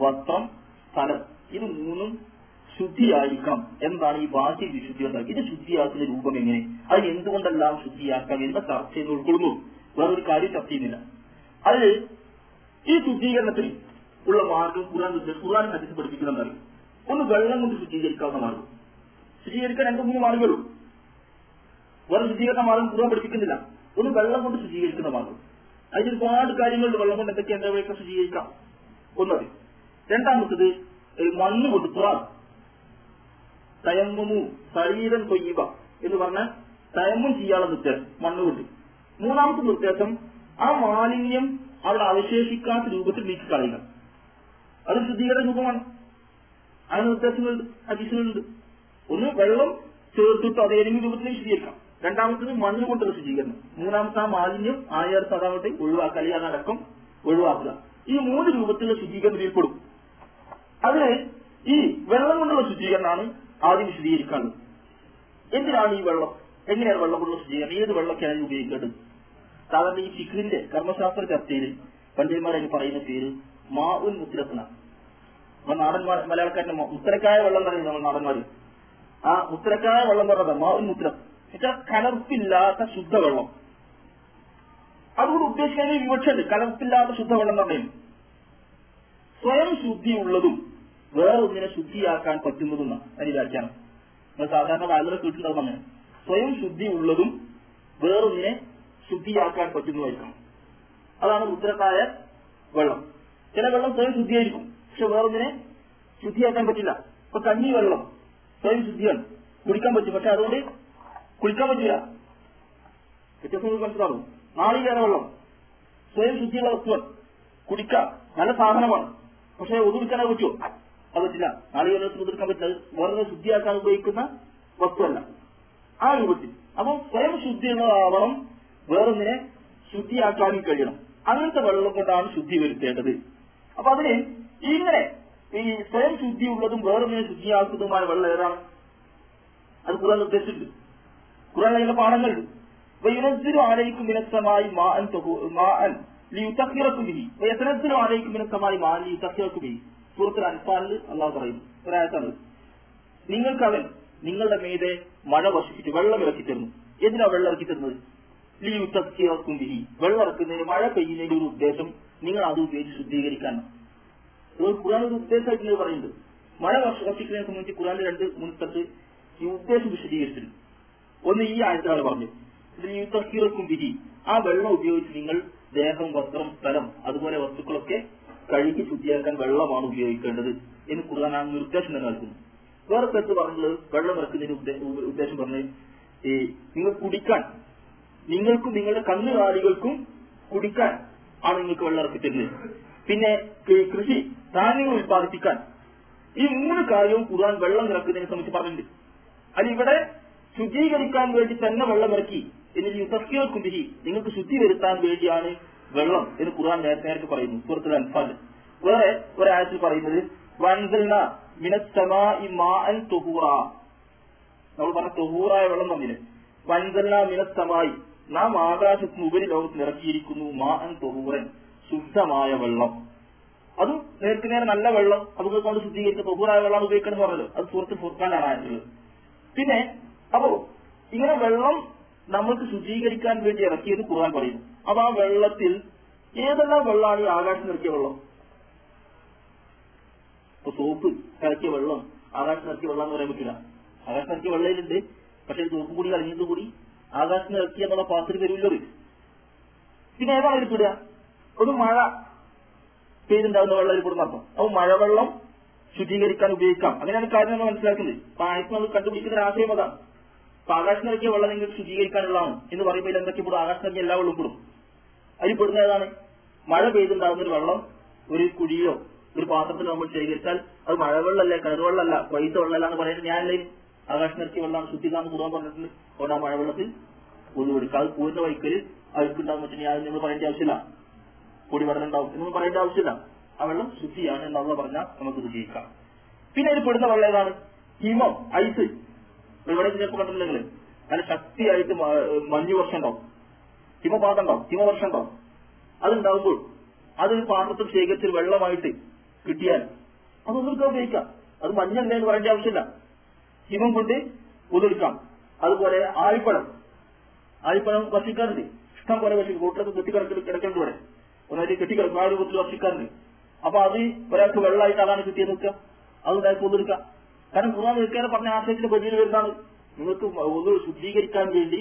വസ്ത്രം സ്ഥലം. ഇത് മൂന്നും ശുദ്ധിയായിരിക്കണം എന്താണ് ഈ ബാഹ്യ വിശുദ്ധി ഉണ്ടാക്കുക ഇത് ശുദ്ധിയാക്കുന്ന രൂപം എങ്ങനെ? അത് എന്തുകൊണ്ടെല്ലാം ശുദ്ധിയാക്കാം എന്ന ചർച്ചയിൽ ഉൾക്കൊള്ളുന്നു. വേറൊരു കാര്യം ചർച്ച ചെയ്യുന്നില്ല. അത് ഈ ശുദ്ധീകരണത്തിൽ ഉള്ള മാർഗം ഖുറാൻ ഖുറാൻ ഹദീസ് പഠിപ്പിക്കുന്നതാണ് ഒന്ന് വെള്ളം കൊണ്ട് ശുദ്ധീകരിക്കാവുന്ന മാർഗം. ശുദ്ധീകരിക്കാൻ രണ്ടു മൂന്ന് മാർഗമുള്ളൂ വേറെ ശുദ്ധീകരണ മാർഗം ഖുറാൻ പഠിപ്പിക്കുന്നില്ല. ഒന്ന് വെള്ളം കൊണ്ട് ശുചീകരിക്കുന്ന മാർഗം. അതിന് ഒരുപാട് കാര്യങ്ങളുണ്ട് വെള്ളം കൊണ്ട് എന്തൊക്കെ എന്തൊക്കെ ശുചീകരിക്കാം. ഒന്നത്. രണ്ടാമത്തത് മണ്ണ് കൊണ്ട് തുറ തയമ്മു ശരീരം കൊയ്യുക എന്ന് പറഞ്ഞാൽ തയമ്മും ചെയ്യാനുള്ള നിർദ്ദേശം മണ്ണ് കൊണ്ട്. മൂന്നാമത്തെ നിർദ്ദേശം ആ മാലിന്യം അവിടെ അവശേഷിക്കാത്ത രൂപത്തിൽ നീക്കി കളയുക. അത് ശുദ്ധീകരണ രൂപമാണ്. അതിന് നിർദ്ദേശങ്ങളുണ്ട് ഉണ്ട് ഒന്ന് വെള്ളം ചേർത്തിട്ട് അതേതെങ്കിലും രൂപത്തിൽ ശുദ്ധീകരിക്കാം രണ്ടാമത്തത് മണ്ണ് കൊണ്ട് ശുദ്ധീകരണം മൂന്നാമത്തെ ആ മാലിന്യം ആയർത്ത് അതാവട്ടെ ഒഴിവാക്കുക അല്ലെങ്കിൽ അതടക്കം ഒഴിവാക്കുക. ഈ മൂന്ന് രൂപത്തിലുള്ള ശുചീകരണം ഇതിൽപ്പെടും അതിന് ഈ വെള്ളം കൊണ്ടുള്ള ശുചീകരണമാണ് ആദ്യം വിശദീകരിക്കാനുള്ളത് എന്തിനാണ് ഈ വെള്ളം? എങ്ങനെയാണ് വെള്ളം കൊണ്ടുള്ള ശുചീകരണം? ഏത് വെള്ളമൊക്കെയാണ് ഉപയോഗിക്കേണ്ടത്? സാധാരണ ഈ ഫിഖിന്റെ കർമ്മശാസ്ത്ര ചർച്ചയിൽ പണ്ഡിതന്മാർ പറയുന്ന പേര് മാ ഉൻ മുത്തിരത്ന അപ്പൊ നാടൻ മ- മലയാളക്കാരന്റെ മ- മുത്തരക്കായ വെള്ളം പറയുന്നത് നമ്മൾ നാടന്മാര്. ആ മുത്തരക്കായ വെള്ളം പറഞ്ഞത് മാ ഉൻ മുത്തിരം എന്നുവെച്ചാൽ കലർപ്പില്ലാത്ത ശുദ്ധവെള്ളം. അതുകൊണ്ട് ഉദ്ദേശിക്കാൻ ഒരു വിവക്ഷയുണ്ട് കലർപ്പില്ലാത്ത ശുദ്ധവെള്ളം പറയും സ്വയം ശുദ്ധിയുള്ളതും വേറെ ഒന്നിനെ ശുദ്ധിയാക്കാൻ പറ്റുന്നതും അതിന് വ്യാഖ്യാനം. നമ്മൾ സാധാരണ വളരെ കേട്ടിട്ടുണ്ടാവും അങ്ങനെ. സ്വയം ശുദ്ധിയുള്ളതും വേറൊന്നിനെ ശുദ്ധിയാക്കാൻ പറ്റുന്നതായിരിക്കണം. അതാണ് രുദ്രക്കായ വെള്ളം. ചില വെള്ളം സ്വയം ശുദ്ധിയായിരിക്കും. പക്ഷെ വേറൊന്നിനെ ശുദ്ധിയാക്കാൻ പറ്റില്ല. ഇപ്പൊ കഞ്ഞി വെള്ളം സ്വയം ശുദ്ധിയാണ്. കുടിക്കാൻ പറ്റും. പക്ഷെ അതുകൊണ്ട് കുളിക്കാൻ പറ്റില്ല. വ്യത്യാസം നിങ്ങൾക്ക് മനസ്സിലാവും നാളികേര വെള്ളം. സ്വയം ശുദ്ധിയുള്ള വസ്തുവൻ. കുടിക്കാം നല്ല സാധനമാണ്. പക്ഷെ ഒതുക്കാനേ പറ്റുമോ അത് പറ്റില്ല. നാളികേരത്തിൽ ഒതുക്കാൻ പറ്റില്ല. വേറെ ശുദ്ധിയാക്കാൻ ഉപയോഗിക്കുന്ന വസ്തുവല്ല. ആ രൂപത്തിൽ. അപ്പൊ സ്വയം ശുദ്ധിയുള്ളതാവണം വേറൊന്നിനെ ശുദ്ധിയാക്കാനും കഴിയണം. അങ്ങനത്തെ വെള്ളം കൊണ്ടാണ് ശുദ്ധി വരുത്തേണ്ടത്. അപ്പൊ അതിന് ഇങ്ങനെ ഈ സ്വയം ശുദ്ധിയുള്ളതും വേറൊന്നിനെ ശുദ്ധിയാക്കുന്നതുമായ വെള്ളം ഏതാണ്? അത് കൂടുതൽ നിർദ്ദേശിച്ചിട്ടുണ്ട്. ഖുറാൻ അതിന്റെ പാഠങ്ങളുണ്ട് وينزل عليكم من السماء ماء طهو- ماء ليطهركم به ويتنزل عليكم من السماء ماء ليطهركم به സൂറത്തുൽ അൻഫാലിൽ അള്ളാഹു പറയുന്നു ഒരായത്താണ് നിങ്ങൾക്ക് അവൻ നിങ്ങളുടെ മീതെ മഴ വർഷിച്ചിട്ട് വെള്ളം ഇറക്കി തരുന്നു എന്തിനാ വെള്ളം ഇറക്കി തരുന്നത് ലിയുത്തക്കും ബിഹി വെള്ളം ഇറക്കുന്നതിന് മഴ പെയ്യുന്നതിന്റെ ഒരു ഉദ്ദേശം നിങ്ങൾ അത് ഉപയോഗിച്ച് ശുദ്ധീകരിക്കാനാണ് ഇത് ഖുറാൻ ഒരു ഉദ്ദേശമായിട്ട് നിങ്ങൾ പറയുന്നത് മഴ വർഷ വർഷിക്കുന്നതിനെ സംബന്ധിച്ച് ഖുറാനിൽ രണ്ട് മൂന്ന് സ്ഥലത്ത് ഈ ഉദ്ദേശം വിശദീകരിച്ചിട്ടുണ്ട് ഒന്ന് ഈ ആയത്താണ് പറഞ്ഞു യുദ്ധക്കിറക്കും വിധി ആ വെള്ളം ഉപയോഗിച്ച് നിങ്ങൾ ദേഹം വസ്ത്രം സ്ഥലം അതുപോലെ വസ്തുക്കളൊക്കെ കഴുകി ശുദ്ധിയാക്കാൻ വെള്ളമാണ് ഉപയോഗിക്കേണ്ടത് എന്ന് ഖുർആൻ ആ നിർദ്ദേശം തന്നെ നൽകുന്നു. വേറെ സ്ഥലത്ത് പറഞ്ഞത്? വെള്ളം ഇറക്കുന്നതിന് ഉദ്ദേശം പറഞ്ഞത്? ഈ നിങ്ങൾ കുടിക്കാൻ നിങ്ങൾക്കും നിങ്ങളുടെ കന്നുകാലികൾക്കും കുടിക്കാൻ ആണ് നിങ്ങൾക്ക് വെള്ളം ഇറക്കി തരുന്നത്. പിന്നെ കൃഷി ധാന്യങ്ങൾ ഉൽപ്പാദിപ്പിക്കാൻ ഈ മൂന്ന് കാര്യവും ഖുർആൻ വെള്ളം ഇറക്കുന്നതിനെ സംബന്ധിച്ച് പറഞ്ഞിട്ടുണ്ട്. അത് ശുദ്ധീകരിക്കാൻ വേണ്ടി തന്നെ വെള്ളം ഇറക്കി. എന്നിട്ട് യുദ്ധക്കിയോ കുതിരി നിങ്ങൾക്ക് ശുദ്ധി വരുത്താൻ വേണ്ടിയാണ് വെള്ളം എന്ന് ഖുർആൻ നേരത്തെ നേരത്തെ പറയുന്നു സുഹൃത്തുൽ അൻഫാൽ. വേറെ ഒരാഴ്ച പറയുന്നത് വൻസൽന മിനസ്സമാഇ മാഅൻ തുഹൂറ. നമ്മൾ പറഞ്ഞ തുഹൂറായ വെള്ളം തന്നില്ലേ? വൻസൽന മിനസ്സമായി നാം ആകാശത്തിന് ഉപരി ലോകത്ത് ഇറക്കിയിരിക്കുന്നു മാഅൻ തുഹൂറൻ ശുദ്ധമായ വെള്ളം. അതും നേരത്തെ നേരെ നല്ല വെള്ളം അതുകൊണ്ട് കൊണ്ട് ശുദ്ധീകരിച്ച തുഹൂറായ വെള്ളം ഉപയോഗിക്കണം എന്ന് പറഞ്ഞല്ലോ അത് സുഹൃത്ത് ഫുർഖാനാണ് ആയിട്ടുള്ളത് പിന്നെ അപ്പോ ഇങ്ങനെ വെള്ളം നമ്മൾക്ക് ശുദ്ധീകരിക്കാൻ വേണ്ടി ഇറക്കിയത് ഖുർആൻ പറയുന്നു. അപ്പൊ ആ വെള്ളത്തിൽ ഏതെല്ലാം വെള്ളമാണ് ആകാശം ഇറക്കിയ വെള്ളം? ഇപ്പൊ സോപ്പ് കലക്കിയ വെള്ളം ആകാശം ഇറക്കിയ വെള്ളം എന്ന് പറയാൻ പറ്റില്ല. ആകാശം ഇറക്കിയ വെള്ളയിലുണ്ട് പക്ഷെ സോപ്പും കൂടി കളഞ്ഞത് കൂടി ആകാശം നിറക്കിയ എന്നുള്ള പാത്രം ഇത്. പിന്നെ ഏതാണ് എടുത്തിടുക ഒരു മഴ പെയ്തുണ്ടാവുന്ന വെള്ളം ഇരിപ്പിടുന്ന പെടുന്ന അർത്ഥം. അപ്പൊ മഴവെള്ളം ശുദ്ധീകരിക്കാൻ ഉപയോഗിക്കാം. അങ്ങനെയാണ് കാര്യം നമ്മൾ മനസ്സിലാക്കുന്നത്. ആയത്ത് നമ്മൾ കണ്ടുപിടിക്കുന്ന ഒരു ആശയം അതാണ്. അപ്പൊ ആകാശം ഇറക്കിയ വെള്ളം നിങ്ങൾക്ക് ശുചീകരിക്കാനുള്ളതാണ് എന്ന് പറയുമ്പോൾ എന്തൊക്കെ പെടും ആകാശം ഇറങ്ങിയ എല്ലാ വെള്ളം പെടും അതിൽ പെടുന്ന ഏതാണ്? മഴ പെയ്തുണ്ടാകുന്ന ഒരു വെള്ളം ഒരു കുഴിയോ ഒരു പാത്രത്തിൽ നമ്മൾ ശേഖരിച്ചാൽ അത് മഴവെള്ളമല്ല കരുവെള്ളമല്ല വൈത്ത വെള്ളമല്ല എന്ന് പറയുന്നത് ഞാനല്ലേ ആകാശം നിറക്കിയ വെള്ളം ശുദ്ധിക്കാന്ന് കൂടുതൽ പറഞ്ഞിട്ടുണ്ട്. അതുകൊണ്ട് ആ മഴവെള്ളത്തിൽ ഒതു കൊടുക്കുക. അത് പൂരിന്റെ വൈക്കൽ അഴുക്കുണ്ടാകും വെച്ചാൽ ഞാൻ നിങ്ങൾ പറയേണ്ട ആവശ്യമില്ല. പൊടി വെള്ളം ഉണ്ടാവും എന്നൊന്നും പറയേണ്ട ആവശ്യമില്ല. ആ വെള്ളം ശുദ്ധിയാണ് എന്നുള്ള പറഞ്ഞാൽ നമുക്ക് ശുചീകരിക്കാം. പിന്നെ അതിൽ പെടുന്ന വെള്ളം ഏതാണ്? ഹിമം ഐസ്. ഇവിടെ ചിലപ്പോൾ കണ്ടിട്ടുണ്ടെങ്കിൽ നല്ല ശക്തിയായിട്ട് മഞ്ഞു വർഷം ഉണ്ടാവും ഹിമപാതം ഉണ്ടാവും ഹിമവർഷം ഉണ്ടാവും അതുണ്ടാവുമ്പോൾ അത് പാത്രത്തിൽ ശേഖരിച്ച് വെള്ളമായിട്ട് കിട്ടിയാൽ അതൊന്നും ഉപയോഗിക്കാം. അത് മഞ്ഞല്ലേ എന്ന് പറയേണ്ട ആവശ്യമില്ല. ഹിമം കൊണ്ട് ഉതിർക്കാം അതുപോലെ ആഴിപ്പഴം. ആഴിപ്പഴം ഭക്ഷിക്കാറുണ്ട് ഇഷ്ടം പോലെ ഭക്ഷിക്കും കൂട്ടത്തിൽ കെട്ടിക്കിടക്കി കിടക്കേണ്ടി വരെ. ഒന്നായിട്ട് കെട്ടിക്കിടക്കും. ആ രൂപത്തിൽ ഭക്ഷിക്കാറുണ്ട് അപ്പൊ അത് ഒരാൾക്ക് വെള്ളമായിട്ട് അതാണ് കിട്ടിയത് നിൽക്കുക അതുണ്ടായി ഒതിർക്കാം കാരണം ഖുർആൻ നിൽക്കാതെ പറഞ്ഞ ആശയത്തിന്റെ ബദിയിൽ വരുന്നതാണ് നിങ്ങൾക്ക് ഒന്ന് ശുദ്ധീകരിക്കാൻ വേണ്ടി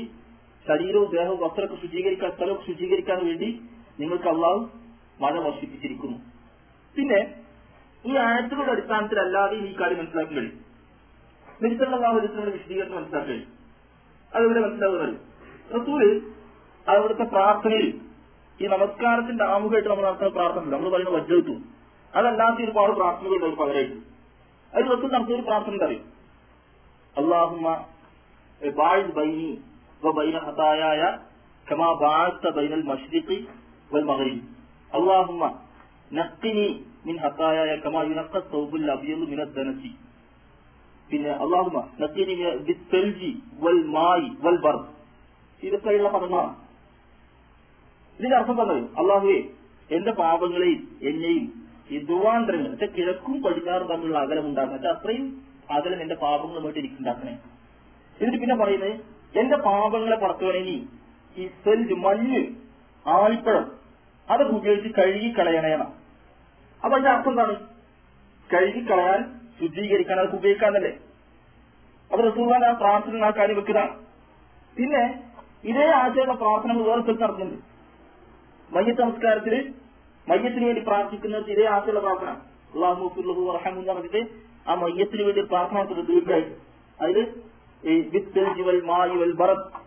ശരീരവും ദേഹവും വസ്ത്രമൊക്കെ ശുചീകരിക്കാൻ സ്ഥലമൊക്കെ ശുചീകരിക്കാൻ വേണ്ടി നിങ്ങൾക്ക് അള്ളാഹു മഴ വർഷിപ്പിച്ചിരിക്കുന്നു. പിന്നെ ഈ ആയത്തുകളുടെ അടിസ്ഥാനത്തിലല്ലാതെ ഈ കാര്യം മനസ്സിലാക്കാൻ കഴിയും. നിരുത്തല്ലാഹുലിന്റെ വിശദീകരണം മനസ്സിലാക്കാൻ കഴിയും. അതിവിടെ മനസ്സിലാവുന്നത് റസൂൽ അവിടുത്തെ പ്രാർത്ഥനയിൽ ഈ നമസ്കാരത്തിന്റെ ആമുഖമായിട്ട് നമ്മൾ നടത്തുന്ന പ്രാർത്ഥന നമ്മൾ പറയുന്ന വജ്ജത്തു. അതല്ലാത്ത ഒരുപാട് പ്രാർത്ഥനകളുണ്ട് അവർ പകരമായിട്ട് അതിൽ റസൂൽ നടത്തിയ ഒരു പ്രാർത്ഥന എന്താ അറിയും അള്ളാഹുമ്മ ബാഴ്സ് ബൈനി وبين خطاياي كما بعثت بين المشرق والمغرب اللهم نقني من خطاياي كما ينقى الثوب الابيض من الدنس പിന്നെ അള്ളാഹുമ നക്കീനി ബിത്തൽജി വൽ മായി വൽ ബർ ഇതൊക്കെയുള്ള പദങ്ങളാണ് ഇതിന്റെ അർത്ഥം പറഞ്ഞത് അള്ളാഹുവെ എന്റെ പാപങ്ങളെയും എന്നെയും ഈ ദുവാന്തരങ്ങൾ വെച്ചാൽ കിഴക്കും പടിഞ്ഞാറും തമ്മിലുള്ള അകലം ഉണ്ടാക്കണം വെച്ചാൽ അത്രയും അകലം എന്റെ പാപങ്ങളുമായിട്ട് എനിക്കുണ്ടാക്കണേ എന്നിട്ട് പിന്നെ പറയുന്നത് എന്റെ പാപങ്ങളെ പുറത്തുവണങ്ങി ഈ സെൽജ് മഞ്ഞ് ആളിപ്പഴം അതൊക്കെ ഉപയോഗിച്ച് കഴുകി കളയണേണം അപ്പൊ അതിന്റെ അർത്ഥം എന്താണ്? കഴുകി കളയാൻ ശുദ്ധീകരിക്കാൻ അതൊക്കെ ഉപയോഗിക്കാന്നല്ലേ? അപ്പൊ റസൂർഖാൻ ആ പ്രാർത്ഥന ആ കാര്യം വെക്കുന്നതാണ് പിന്നെ ഇതേ ആചാര പ്രാർത്ഥന വേറെ സ്ഥലത്ത് നടത്തുന്നുണ്ട് മയ്യ നമസ്കാരത്തിൽ മയ്യത്തിന് വേണ്ടി പ്രാർത്ഥിക്കുന്നത് ഇതേ ആശയുള്ള പ്രാർത്ഥന അള്ളാഹു റഹമു എന്ന് പറഞ്ഞിട്ട് ആ മയ്യത്തിന് വേണ്ടി പ്രാർത്ഥന നടത്തുന്നത് അതിൽ അതിൽ ഈ വിത്ത് വൽ മായി വൽ ബറത്ത്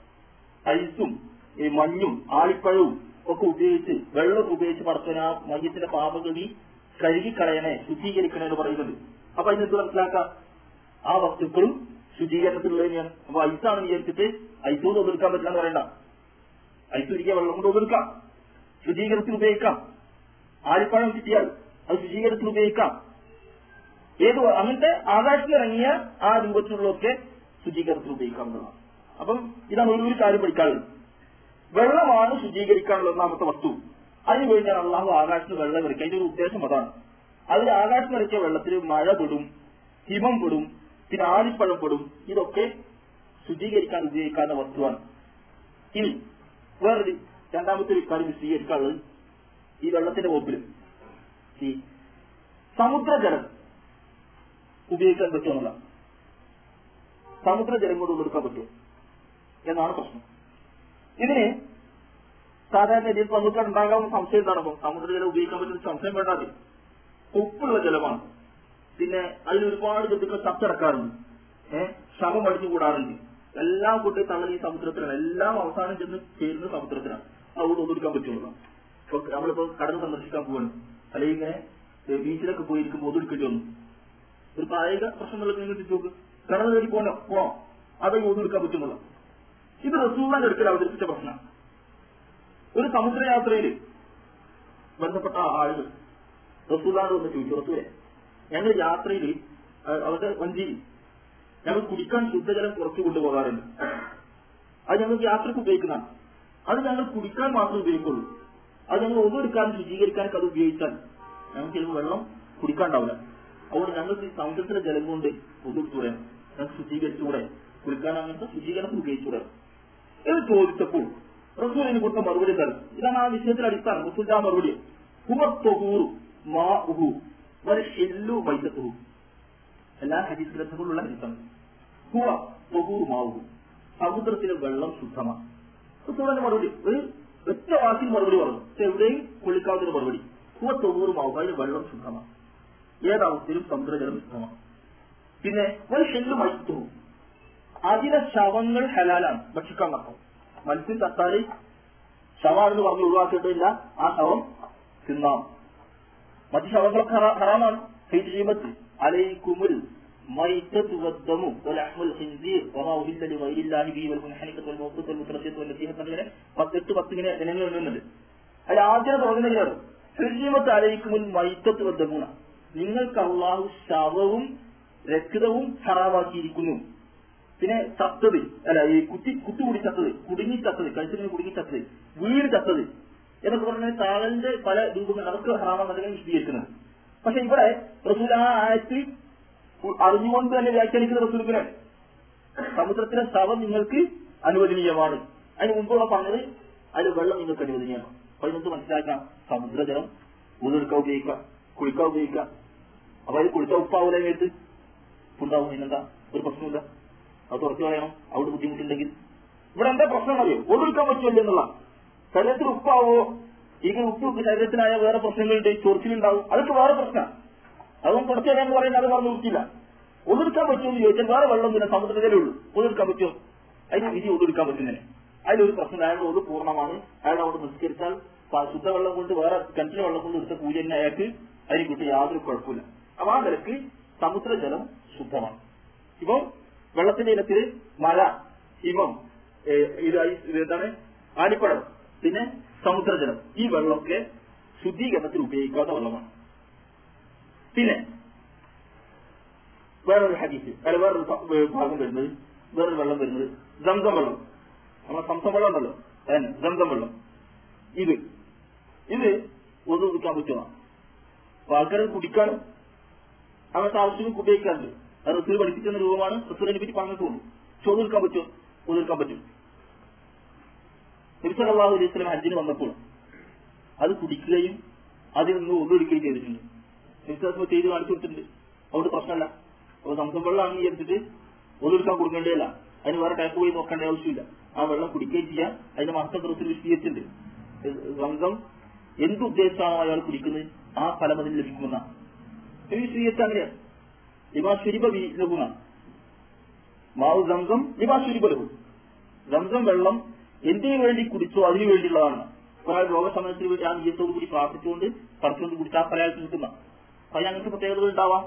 ഐസും ഈ മഞ്ഞും ആളിപ്പഴവും ഒക്കെ ഉപയോഗിച്ച് വെള്ളം ഉപയോഗിച്ച് പറഞ്ഞ ആ മയ്യത്തിന്റെ പാപഗതി കഴുകിക്കളയണേ ശുദ്ധീകരിക്കണേ എന്ന് പറയുന്നുണ്ട്. അപ്പൊ അതിനെന്ത് മനസ്സിലാക്കാം? ആ വസ്തുക്കളും ശുചീകരണത്തിലുള്ള തന്നെയാണ് അപ്പൊ ഐസാണ് വിചാരിച്ചിട്ട് ഐസ് കൊണ്ട് ഒതുക്കാൻ പറ്റില്ല എന്ന് പറയണ്ട. ഐസ് ഒരിക്കൽ വെള്ളം കൊണ്ട് ഒതുക്കാം ശുചീകരണത്തിന് ഉപയോഗിക്കാം. ആലിപ്പഴം കിട്ടിയാൽ അത് ശുചീകരണത്തിന് ഉപയോഗിക്കാം. ഏത് അങ്ങനത്തെ ആകാശത്തിലിറങ്ങിയ ആ രൂപത്തിലുള്ളതൊക്കെ ശുചീകരണത്തിന് ഉപയോഗിക്കാവുന്നതാണ് അപ്പം ഇതാണ് ഒരു ഒരു കാര്യം പഠിക്കാനുള്ളത്. വെള്ളമാണ് ശുചീകരിക്കാനുള്ള ഒന്നാമത്തെ വസ്തു. അതിന് വേണ്ടിയാണ് അള്ളാഹു ആകാശത്തിന് വെള്ളം ഇറക്കുക അതിന്റെ ഒരു ഉദ്ദേശം അതാണ്. അതിൽ ആകാശം ഇറക്കിയ വെള്ളത്തിൽ മഴ പെടും ഹിമം പെടും പിന്നെ ആലിപ്പഴം പെടും. ഇതൊക്കെ ശുചീകരിക്കാൻ ഉപയോഗിക്കാവുന്ന വസ്തുവാണ്. ഇനി വേറൊരു രണ്ടാമത്തെ ഒരു കാര്യം വിശദീകരിക്കാനുള്ളത്. ഈ വെള്ളത്തിന്റെ വകുപ്പിൽ ഈ സമുദ്രജലം ഉപയോഗിക്കാൻ പറ്റുമെന്നല്ല സമുദ്രജലം കൊണ്ട് ഉള്ളെടുക്കാൻ പറ്റും എന്നാണ് പ്രശ്നം. ഇതിന് സാധാരണ രീതിയിൽ നമുക്ക് ഉണ്ടാകാവുന്ന സംശയം എന്താണ്? സമുദ്രജലം ഉപയോഗിക്കാൻ പറ്റുന്ന സംശയം വേണ്ടാതെ. ഉപ്പുള്ള ജലമാണ്. പിന്നെ അതിൽ ഒരുപാട് കുട്ടികൾ ചത്തടക്കാറുണ്ട് ഏഹ് ശവം അടിഞ്ഞു കൂടാറുണ്ട്. എല്ലാം കൂട്ടി തള്ളൽ ഈ സമുദ്രത്തിലാണ്. എല്ലാം അവസാനം ചെന്ന് ചേരുന്ന സമുദ്രത്തിലാണ്. അതുകൊണ്ട് ഒന്നെടുക്കാൻ പറ്റുള്ളൂ ഇപ്പൊ നമ്മളിപ്പോ കടന്ന് സന്ദർശിക്കാൻ പോവാണ്. അല്ലെങ്കിൽ ഇങ്ങനെ ബീച്ചിലൊക്കെ പോയിരിക്കുമ്പോൾ ഒതുക്കേണ്ടി വന്നു ഒരു പ്രായോഗിക പ്രശ്നങ്ങളൊക്കെ നിങ്ങൾ ചിന്തിച്ച് കടൽ കയറി പോകണോ പോണോ അത് ഒതുക്കാൻ പറ്റുന്നുള്ളൂ ഇത് റസൂലിന്റെ അടുക്കൽ അവതരിപ്പിച്ച പ്രശ്നം. ഒരു സമുദ്രയാത്രയിൽ ബന്ധപ്പെട്ട ആളുകൾ റസൂലാണ്ട് വന്ന് ചോദിച്ചു റസൂലെ ഞങ്ങൾ യാത്രയിൽ അവരുടെ വഞ്ചി ഞങ്ങൾ കുടിക്കാൻ ശുദ്ധജലം കുറച്ച് കൊണ്ടുപോകാറുണ്ട്. അത് ഞങ്ങൾക്ക് യാത്രയ്ക്ക് ഉപയോഗിക്കുന്നതാണ്. അത് ഞങ്ങൾ കുടിക്കാൻ മാത്രമേ ഉപയോഗിക്കുള്ളൂ. അത് ഞങ്ങൾ ഒന്നെടുക്കാനും ശുചീകരിക്കാനൊക്കെ അത് ഉപയോഗിച്ചാൽ ഞങ്ങൾക്ക് ചിലപ്പോൾ വെള്ളം കുടിക്കാണ്ടാവില്ല. അതുകൊണ്ട് ഞങ്ങൾക്ക് ഈ സമുദ്രത്തിലെ ജലം കൊണ്ട് ഒതുക്കൂടെ ഞങ്ങൾക്ക് ശുചീകരിച്ചുകൂടെ കുളിക്കാൻ അങ്ങനത്തെ ശുചീകരണത്തിന് ഉപയോഗിച്ചൂടെ? എന്ന് ചോദിച്ചപ്പോൾ റസൂലിന് കൊടുത്ത മറുപടി തരും ഇതാണ് ആ വിഷയത്തിൽ അടിസ്ഥാനം. റസൂലിന്റെ ആ മറുപടി. ഹുമത്തൊഹൂറു മാ ഉഹു ഹില്ലു വൈദ്യത്തുഹു എല്ലാ ഹദീസ് ഗ്രന്ഥങ്ങളുള്ള ഹദീസാണ് ഹുവ തൊഹൂറു ഉഹു. സമുദ്രത്തിലെ വെള്ളം ശുദ്ധമാണ്. റസൂലിന്റെ മറുപടി. ഒരു ഒറ്റ വാക്കിൽ മറുപടി പറഞ്ഞു? പക്ഷെ എവിടെയും കുളിക്കാവുന്ന മറുപടി. മാവുഹു അതിന് വെള്ളം ശുദ്ധമാണ്. ഏതാവസ്ഥയിലും സമുദ്രജലം ശുദ്ധമാണ്. പിന്നെ ഒരു ഷെല്ല് മൈത്തു അതിലെ ശവങ്ങൾ ഹലാലാണ്. ഭക്ഷിക്കാൻ നടക്കും മത്സ്യം തട്ടാൽ ശവാണെന്ന് പറഞ്ഞ് ഒഴിവാക്കിയിട്ടില്ല ആ ശവം തിന്നാം. മറ്റു ശവങ്ങളൊക്കെ ഹറാമാണ്. അലൈക്കുമുൽ മൈത്തത്തു വദ്ദമു ഖിൻസീർ വമാ ഉഹില്ല ലിഗൈരില്ലാഹി ബിഹി വൽ മുൻഹനിഖത്തു വൽ മൗഖൂത്ത് വൽ മുത്രദ്ദിയത്തു വൽ നസീഹത്ത് എന്നിങ്ങനെ പത്തെട്ട് പത്ത് ഇങ്ങനെ ഇനങ്ങൾ എണ്ണുന്നുണ്ട് അതിൽ ആദ്യം തുടങ്ങുന്നതിനാണ് ഹിജീമത്ത് അലൈക്കുമുൽ മൈത്തത്തു വദ്ദമുന നിങ്ങൾക്ക് അള്ളാഹു ശവവും രക്തവും ഹറാമാക്കിയിരിക്കുന്നു. പിന്നെ ചത്തത് അല്ല ഈ കുത്തി കുത്തുകൂടി ചത്തത് കുടുങ്ങി ചത്തത് കഴുത്തിന് കുടുങ്ങി ചത്തത് വീട് ചത്തത് എന്നൊക്കെ പറഞ്ഞാൽ താഴലിന്റെ പല രൂപങ്ങൾ അവർക്ക് ഹറാമാണെന്നാണ് വിശദീകരിക്കുന്നത്. പക്ഷെ ഇവിടെ റസൂൽ ആയത്തിൽ അറിഞ്ഞുകൊണ്ട് തന്നെ വ്യാഖ്യാനിക്കുന്ന റസൂലിനെ സമുദ്രത്തിലെ ശവം നിങ്ങൾക്ക് അനുവദനീയമാണ്. അതിന് മുമ്പുള്ള പറഞ്ഞത് അതിൽ വെള്ളം നിങ്ങൾക്ക് അനുവദനീയമാണ്. അപ്പൊ നിങ്ങൾക്ക് മനസ്സിലാക്കാം സമുദ്രജലം ഊതെടുക്കാൻ ഉപയോഗിക്കാം കുളിക്കാൻ ഉപയോഗിക്കാം അപ്പൊ അതിൽ കുളിച്ച ഉപ്പാവൂല കേട്ട് ഉണ്ടാവും അതിനെന്താ ഒരു പ്രശ്നമില്ല അത് തുറച്ചു പറയണം അവിടെ ബുദ്ധിമുട്ടുണ്ടെങ്കിൽ. ഇവിടെ എന്താ പ്രശ്നം അറിയോ ഒടുക്കാൻ പറ്റുമല്ലോ എന്നുള്ള. ശരീരത്തിൽ ഉപ്പാവോ? ഇങ്ങനെ ഉപ്പ് ശരീരത്തിനായ വേറെ പ്രശ്നങ്ങളുണ്ട്. ചൊറിച്ചിലുണ്ടാവും. അതൊക്കെ വേറെ പ്രശ്നം അതും കുറച്ച് കളയാന്ന് പറയുന്നത് അത് പറഞ്ഞു കൊടുക്കില്ല ഒതുക്കാൻ പറ്റുമെന്ന് ചോദിച്ചാൽ വേറെ വെള്ളമൊന്നുമില്ല സമുദ്രത്തിലേ ഉള്ളൂ. ഒതുക്കാൻ പറ്റുമോ? അതിന് വിധി ഒതുക്കാൻ പറ്റുന്നതിന്. അതിലൊരു പ്രശ്നം അയാളുടെ ഒരു പൂർണമാണ്. അയാൾ അവിടെ നിസ്കരിച്ചാൽ ശുദ്ധവെള്ളം കൊണ്ട് വേറെ കിണറ്റിലെ വെള്ളം കൊണ്ട് എടുത്ത പൂജ തന്നെ അയാൾക്ക് അതിന് കിട്ടി യാതൊരു കുഴപ്പമില്ല അപ്പൊ ആ നിലയ്ക്ക് സമുദ്രജലം ശുദ്ധമാണ്. ഇപ്പൊ വെള്ളത്തിന്റെ ഇനത്തിൽ മല ഹിമം ഇതാണ് എന്താണ്? ആലിപ്പഴം പിന്നെ സമുദ്രജലം. ഈ വെള്ളമൊക്കെ ശുദ്ധീകരണത്തിൽ ഉപയോഗിക്കാത്ത വെള്ളമാണ്. പിന്നെ വേറൊരു ഹദീസ്. അല്ല വേറൊരു ഭാഗം വരുന്നത്. വേറൊരു വെള്ളം വരുന്നത്. സംസം വെള്ളം. നമ്മളെ സംസം വെള്ളം ഉണ്ടല്ലോ. ദന്തം വെള്ളം. ഇത്. ഇത് ഒന്ന് കുടിക്കാൻ പറ്റുന്ന ആൾക്കാർ കുടിക്കാനും അങ്ങനത്തെ ആവശ്യങ്ങൾ ഉപയോഗിക്കാറുണ്ട് അത് റസൂൽ പഠിപ്പിക്കുന്ന രൂപമാണ്. റസൂലിനെ പറ്റി പറഞ്ഞിട്ടുള്ളൂ ചോദിക്കാൻ പറ്റും ഒതുക്കാൻ പറ്റും. തിരുസലാഹു അലൈഹി സ്വലം ഹജ്ജിന് വന്നപ്പോൾ അത് കുടിക്കുകയും അതിൽ നിന്ന് ഒതുടിക്കുകയും ചെയ്തിട്ടുണ്ട്. വിശ്വാസം ചെയ്ത് കാണിച്ചു കൊടുത്തിട്ടുണ്ട്. അതുകൊണ്ട് പ്രശ്നമല്ല. അപ്പൊ സംസം വെള്ളമാണ് വിചാരിച്ചിട്ട് ഒന്നെടുക്കാൻ കൊടുക്കേണ്ടതല്ല. അതിന് വേറെ ടാപ്പ് പോയി നോക്കേണ്ട ആവശ്യമില്ല. ആ വെള്ളം കുടിക്കുകയും ചെയ്യാം. അതിന്റെ മഹത്വം ദിവസം വിശദീകരിച്ചിട്ടുണ്ട്. സംസം എന്തുദ്ദേശമാണോ അയാൾ കുടിക്കുന്നത്? ആ ഫലം അതിന് ലഭിക്കുന്ന വിശദീകരിച്ച അങ്ങനെയാണ് മാവ് സംഘം ലിമാ ശുരിബ ലഘു. സംസം വെള്ളം എന്തിനു വേണ്ടി കുടിച്ചോ അതിനു വേണ്ടിയുള്ളതാണ്. ഒരാൾ രോഗ സമയത്തിന് വേണ്ടി ആ നീയത്തോട് കൂടി പ്രാർത്ഥിച്ചുകൊണ്ട് പറിച്ചുകൊണ്ട് കുടിച്ചാൽ പലയാൾക്ക് കിട്ടുന്ന അതിന് അങ്ങനത്തെ പ്രത്യേകതകൾ ഉണ്ടാവാം.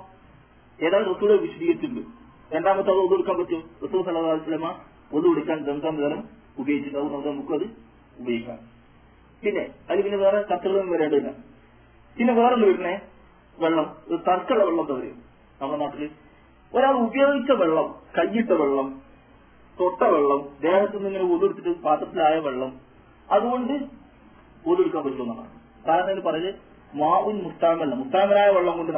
ഏതായാലും റസൂടെ വിശദീകരിച്ചിട്ടുണ്ട്. രണ്ടാമത്തെ അത് ഒതുക്കാൻ പറ്റും. റസൂർ സലഹുലമ ഒതു കൊടുക്കാൻ സംസം വേറെ ഉപയോഗിച്ചിട്ടുണ്ടാവും. നമുക്ക് നമുക്കത് ഉപയോഗിക്കാം. പിന്നെ അതിൽ പിന്നെ വേറെ കത്തുകളൊന്നും വരേണ്ടതില്ല. പിന്നെ വേറൊന്ന് വരുന്നേ വെള്ളം. ഒരു തർക്കമുള്ള വെള്ളം എന്താ പറയും നമ്മുടെ നാട്ടിൽ ഒരാൾ ഉപയോഗിച്ച വെള്ളം കൈയിട്ട വെള്ളം തൊട്ട വെള്ളം ദേഹത്ത് നിന്ന് ഇങ്ങനെ ഒതെടുത്തിട്ട് പാത്രത്തിലായ വെള്ളം അതുകൊണ്ട് ഒതെടുക്കാൻ പറ്റുമെന്നാണ്. കാരണം പറഞ്ഞ് മാവുൻ മുസ്താമല്ല മുസ്താമലായ വെള്ളം കൊണ്ട്